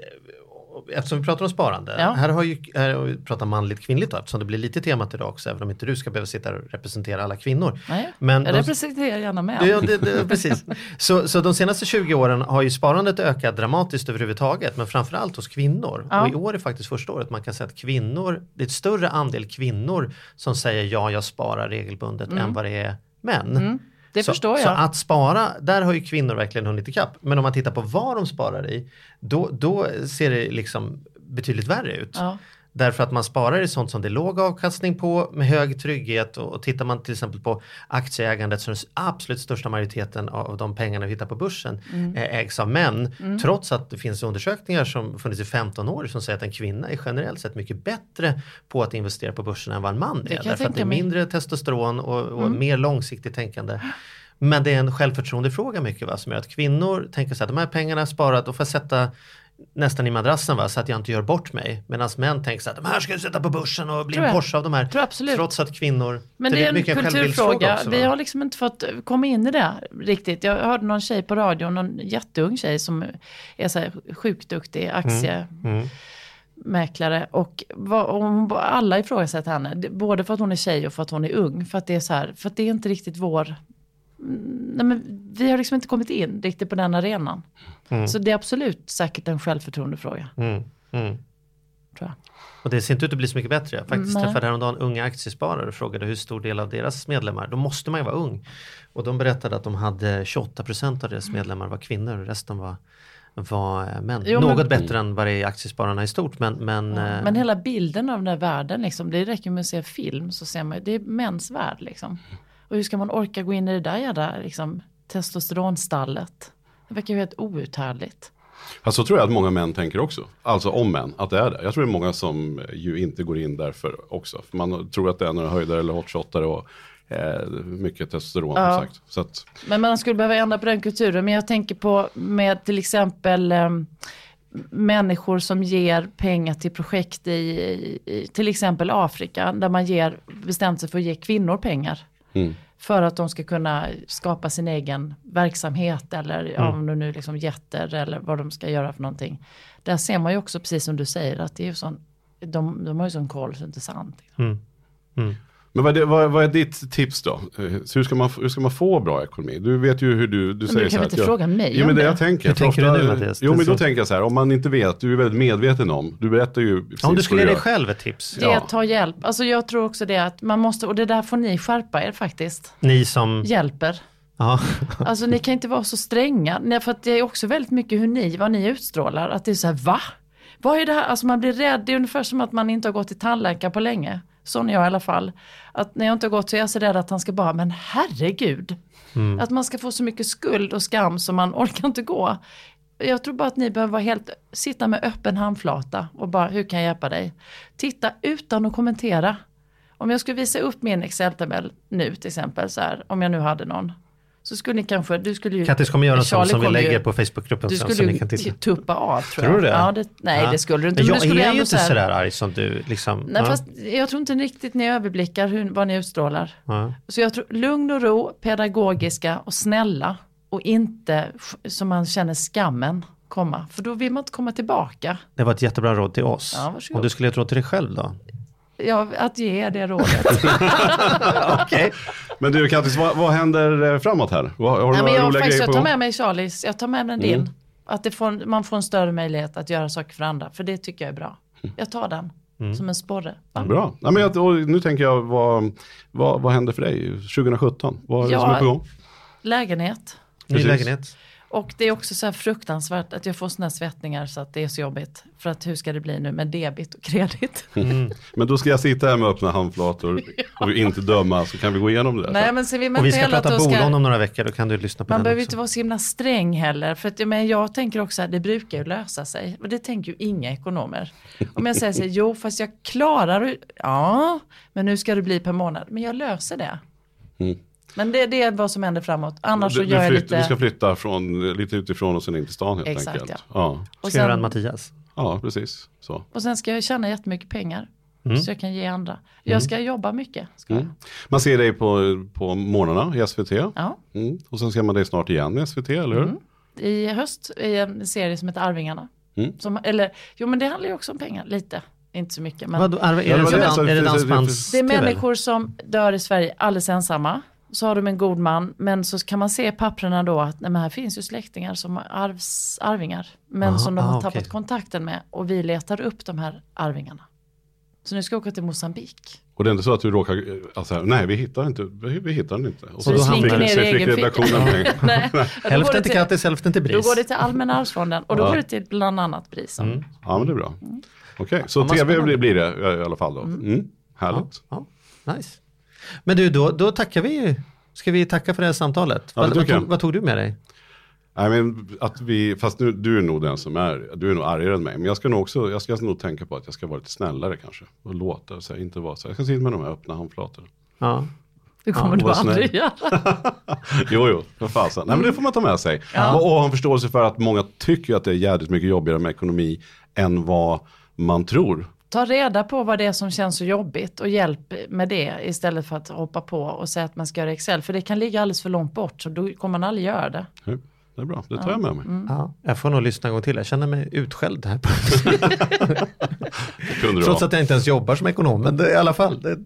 eftersom vi pratar om sparande. Ja. Här har ju här pratat manligt kvinnligt då, eftersom det blir lite temat idag också. Även om inte du ska behöva sitta och representera alla kvinnor. Nej, Men jag de- representerar gärna med. Ja, det, det, precis. Så, så de senaste 20 åren har ju sparandet ökat dramatiskt överhuvudtaget, men framförallt hos kvinnor. Ja. Och i år är faktiskt första året man kan säga att kvinnor, det är ett större andel kvinnor som säger ja, jag sparar regelbundet än vad det är män. Mm. Det så, förstår Så jag. att spara, där har ju kvinnor verkligen hunnit ikapp. Men om man tittar på vad de sparar i, då, då ser det liksom betydligt värre ut. Ja. Därför att man sparar i sånt som det är låg avkastning på med hög trygghet och, och tittar man till exempel på aktieägandet så den absolut största majoriteten av de pengarna vi hittar på börsen Mm. ägs av män. Trots att det finns undersökningar som funnits i 15 år som säger att en kvinna är generellt sett mycket bättre på att investera på börsen än vad en man är. Därför att det är tänka mig. Mm. mindre testosteron och, och mer långsiktigt tänkande. Men det är en självförtroendefråga mycket va, som gör att kvinnor tänker så här, de här pengarna är sparat, då får jag sätta nästan i madrassen va, så att jag inte gör bort mig. Medan män tänker så här, de här ska jag sätta på börsen och bli en. Porsche av de här. Tror absolut. Trots att kvinnor, Men det är en självbildsfråga kulturfråga. också, Vi har liksom inte fått komma in i det riktigt. Jag hörde någon tjej på radion, någon jätteung tjej som är så här sjukt duktig aktiemäklare. Och, vad- och hon, alla ifrågasätter henne, både för att hon är tjej och för att hon är ung. För att det är så här, för att det är inte riktigt vår... Mm, Nej, men vi har liksom inte kommit in riktigt på den arenan. Så det är absolut säkert en självförtroendefråga. Mm, mm. Tror jag. Och det ser inte ut att bli så mycket bättre. Jag faktiskt Nej. träffade häromdagen unga aktiesparare och frågade hur stor del av deras medlemmar, då måste man ju vara ung. Och de berättade att de hade 28% av deras medlemmar var kvinnor och resten var, var män. Jo, men- Något bättre än vad det är i aktiespararna i stort men, men, Ja, eh, men hela bilden av den där världen, liksom, det räcker med att se film så ser man det är mäns värld. Liksom. Och hur ska man orka gå in i det där jävla liksom, testosteronstallet? Det verkar ju helt outhärdligt. Alltså, så tror jag att många män tänker också. Alltså om män, att det är det. Jag tror det är många som eh, ju inte går in därför också. För man tror att det är några höjdare eller hotshottare och eh, mycket testosteron Ja. sagt. Så att, Men man skulle behöva ändra på den kulturen. Men jag tänker på med till exempel em, människor som ger pengar till projekt i, i, i till exempel Afrika. Där man ger, bestämt sig för att ge kvinnor pengar. Mm. För att de ska kunna skapa sin egen verksamhet eller om det nu liksom jätter eller vad de ska göra för någonting. Där ser man ju också precis som du säger att det är ju sån, de, de har ju sån koll så det är inte sant. mm, mm. Men vad är, vad, vad är ditt tips då? Eh, Så hur, ska man, hur ska man få bra ekonomi? Du vet ju hur du, du Men säger du kan väl inte jag- fråga mig Jo om men det det? jag tänker. Hur tänker du ofta- nu, Mattias? Jo men då tänker jag så här, om man inte vet, du är väldigt medveten om, du berättar ju precis Om du skulle ge dig själv ett tips, Det är att ta hjälp. Alltså jag tror också det att man måste, och det där får ni skärpa er faktiskt. ni som, Hjälper. ja, Alltså ni kan inte vara så stränga. Nej, för att det är också väldigt mycket hur ni, vad ni utstrålar. Att det är så här, va? Vad är det här? Alltså man blir rädd. Det är ungefär som att man inte har gått till tandläkare på länge. Sån är jag i alla fall. Att när jag inte har gått så är jag så rädd att han ska bara, men herregud. Att man ska få så mycket skuld och skam så man orkar inte gå. Jag tror bara att ni behöver vara helt, sitta med öppen handflata och bara, hur kan jag hjälpa dig? Titta utan att kommentera. Om jag skulle visa upp min Excel-tabell nu till exempel, så här, om jag nu hade någon. Så skulle ni kanske, du skulle ju... Kattis kommer göra sån Charlie som vi kommer ju- lägger på Facebookgruppen Du sen så skulle ju tuppa av tror, Tror du jag. det? Ja, det nej, Ja. det skulle du inte. Men men jag du skulle är ju inte så sådär arg som du. Liksom. Nej, ja. fast jag tror inte riktigt ni överblickar hur, vad ni utstrålar. Ja. Så jag tror lugn och ro, pedagogiska och snälla och inte som man känner skammen komma. För då vill man inte komma tillbaka. Det var ett jättebra råd till oss. Ja, varsågod. Om du skulle ge ett råd till dig själv då? Ja, att ge det rådet. Okej. Men du Kattis, vad, vad händer eh, framåt här? Har du Nej, men några jag, faktiskt, jag tar med mig Charlies, jag tar med mig din. Att det får, man får en större möjlighet att göra saker för andra. För det tycker jag är bra. Jag tar den som en sporre. Va? Bra. Ja, men jag, nu tänker jag, vad, vad, vad händer för dig 2017? Vad är det Ja. som är på gång? Lägenhet. Ny lägenhet. Och det är också så här fruktansvärt att jag får såna här svettningar så att det är så jobbigt. För att hur ska det bli nu med debit och kredit? Men då ska jag sitta här med öppna handflator och inte döma så kan vi gå igenom det. Nej men så man Och vi ska prata bolån ska... om några veckor, då kan du lyssna på Man den behöver också. inte vara så himla sträng heller. För att, jag, men jag tänker också att det brukar ju lösa sig. Och det tänker ju inga ekonomer. Om jag säger så här, jo fast jag klarar. Ja, men nu ska det bli per månad. Men jag löser det. Mm. Men det, det är vad som händer framåt. Annars så du, du, gör jag flytt, lite... du ska flytta från, lite utifrån och sen in till stan helt Exakt, enkelt. ja. Ja. och, Ska jag göra en sen, Mattias? ja, precis. Så. och sen ska jag tjäna jättemycket pengar. Mm. Så jag kan ge andra. Jag ska jobba mycket. Ska jag. Mm. Man ser dig på, på morgnarna i SVT. Ja. Mm. Och sen ser man dig snart igen i SVT, eller hur? I höst i en serie som heter Arvingarna. Mm. Som, eller, jo men det handlar ju också om pengar, lite. Inte så mycket. Men Vadå, är, det är det det- det- dansbands det är människor som dör i Sverige alldeles ensamma. Så har de en god man, men så kan man se i papperna då att nej, men här finns ju släktingar som arvs, arvingar. Men Aha, som de har ah, tappat okej. kontakten med och vi letar upp de här arvingarna. Så nu ska jag åka till Mosambik. Och det är inte så att du råkar, alltså, nej vi hittar inte, vi, vi hittar den inte. Och Så du slinker ner i så egen ficka. då Hälften till Kattis, hälften till Då BRIS. går det till Allmänna arvsfonden och då Ja. går det till bland annat Brisen. Mm. Ja men det är bra. Okej, så Ja, vad tv blir, det i alla fall då. Mm. Härligt. Ja, nice. Men du, då, då tackar vi. Ska vi tacka för det här samtalet? Ja, det vad, vad, tog, vad tog du med dig? Nej, men att vi, fast nu, du är nog den som är, du är nog argare än mig. Men jag ska nog också, jag ska nog tänka på att jag ska vara lite snällare kanske. Och låta, så här, inte vara så här. Jag ska sitta med de här öppna handflatorna. Ja. Det kommer Ja, du vad aldrig göra. Jo, jo, för fasen. Nej, men det får man ta med sig. Och, och ha en förståelse för att många tycker att det är jävligt mycket jobbigare med ekonomi än vad man tror. Ta reda på vad det är som känns så jobbigt och hjälp med det istället för att hoppa på och säga att man ska göra Excel. För det kan ligga alldeles för långt bort så då kommer man aldrig göra det. Det är bra, det tar jag med mig. Ja, jag får nog lyssna en gång till. Jag känner mig utskälld här. Trots att jag inte ens jobbar som ekonom. Men det, i alla fall, det,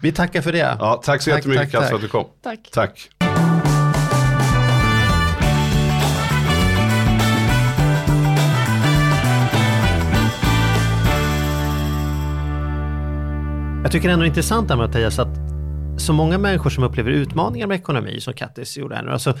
vi tackar för det. Ja, tack så Tack, jättemycket tack. för att du kom. Tack. Tack. Jag tycker ändå det är intressant där Mattias att så många människor som upplever utmaningar med ekonomi som Kattis gjorde här nu, alltså,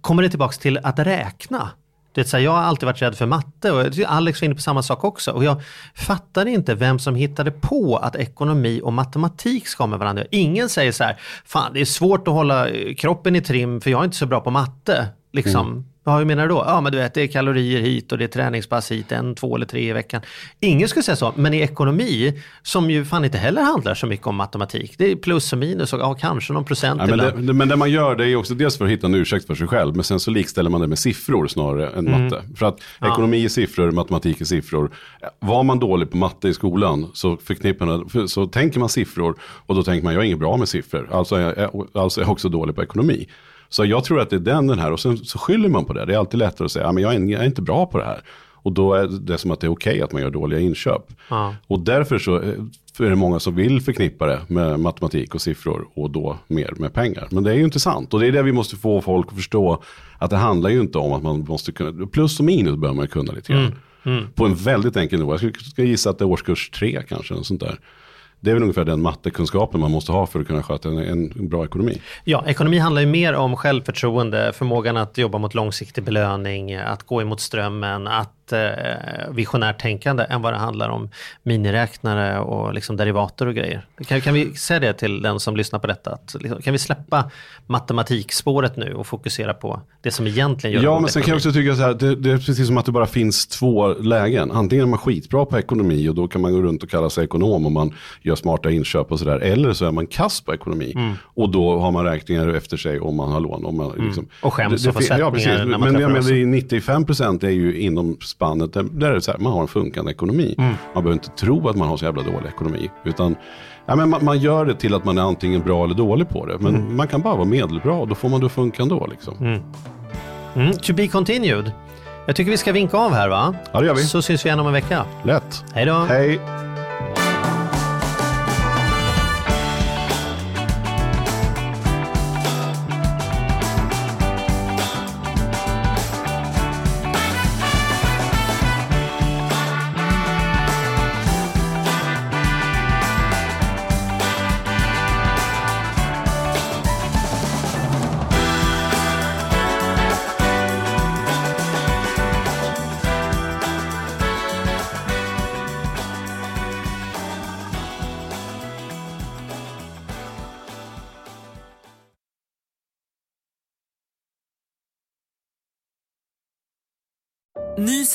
kommer det tillbaks till att räkna. Det är så här, jag har alltid varit rädd för matte och jag tycker Alex var inne på samma sak också. Och jag fattar inte vem som hittade på att ekonomi och matematik ska med varandra. Ingen säger så här, fan det är svårt att hålla eh, kroppen i trim för jag är inte så bra på matte. Liksom. Mm. Ja, hur menar du då? Ja, men du vet, det är kalorier hit och det är träningspass hit, en, två eller tre i veckan. Ingen skulle säga så, men i ekonomi, som ju fan inte heller handlar så mycket om matematik, det är plus och minus och ja, kanske någon procent Nej, men, det, men det man gör det är också dels för att hitta en ursäkt för sig själv, men sen så likställer man det med siffror snarare än matte. För att ekonomi är siffror, matematik är siffror. Var man dålig på matte i skolan så, förknippar så tänker man siffror och då tänker man jag är inget bra med siffror, alltså är alltså är jag också dålig på ekonomi. Så jag tror att det är den, den här och sen så skyller man på det. Det är alltid lättare att säga, ja, men jag är, jag är inte bra på det här. Och då är det som att det är okej att man gör dåliga inköp. Ja. Och därför så eh, är det många som vill förknippa det med matematik och siffror och då mer med pengar. Men det är ju inte sant. Och det är det vi måste få folk att förstå. Att det handlar ju inte om att man måste kunna, plus och minus bör man kunna lite grann. På en väldigt enkel nivå. Jag skulle ska gissa att det är årskurs tre kanske. Och sånt där. Det är väl ungefär den mattekunskapen man måste ha för att kunna sköta en, en bra ekonomi. Ja, ekonomi handlar ju mer om självförtroende, förmågan att jobba mot långsiktig belöning, att gå emot strömmen, att eh, visionärt tänkande än vad det handlar om miniräknare och liksom derivater och grejer. Kan, kan vi säga det till den som lyssnar på detta? Att, liksom, kan vi släppa matematikspåret nu och fokusera på det som egentligen gör Ja, men sen kan jag också tycka så här, det, det är precis som att det bara finns två lägen. Antingen är man skitbra på ekonomi och då kan man gå runt och kalla sig ekonom och man gör smarta inköp och sådär. Eller så är man kass på ekonomi Mm. och då har man räkningar efter sig om man har lån. Om man, liksom, Mm. Och skäms det, och får ja, precis. Men jag menar, oss. det är 95% är ju inom spannet där, där är det så här, man har en funkande ekonomi. Mm. Man behöver inte tro att man har så jävla dålig ekonomi. Utan ja, men man, man gör det till att man är antingen bra eller dålig på det. Men Mm. man kan bara vara medelbra och då får man det att funka ändå. Liksom. Mm, to be continued. Jag tycker vi ska vinka av här va? Ja, det gör vi. Så syns vi igen om en vecka. Lätt. Hej då! Hej.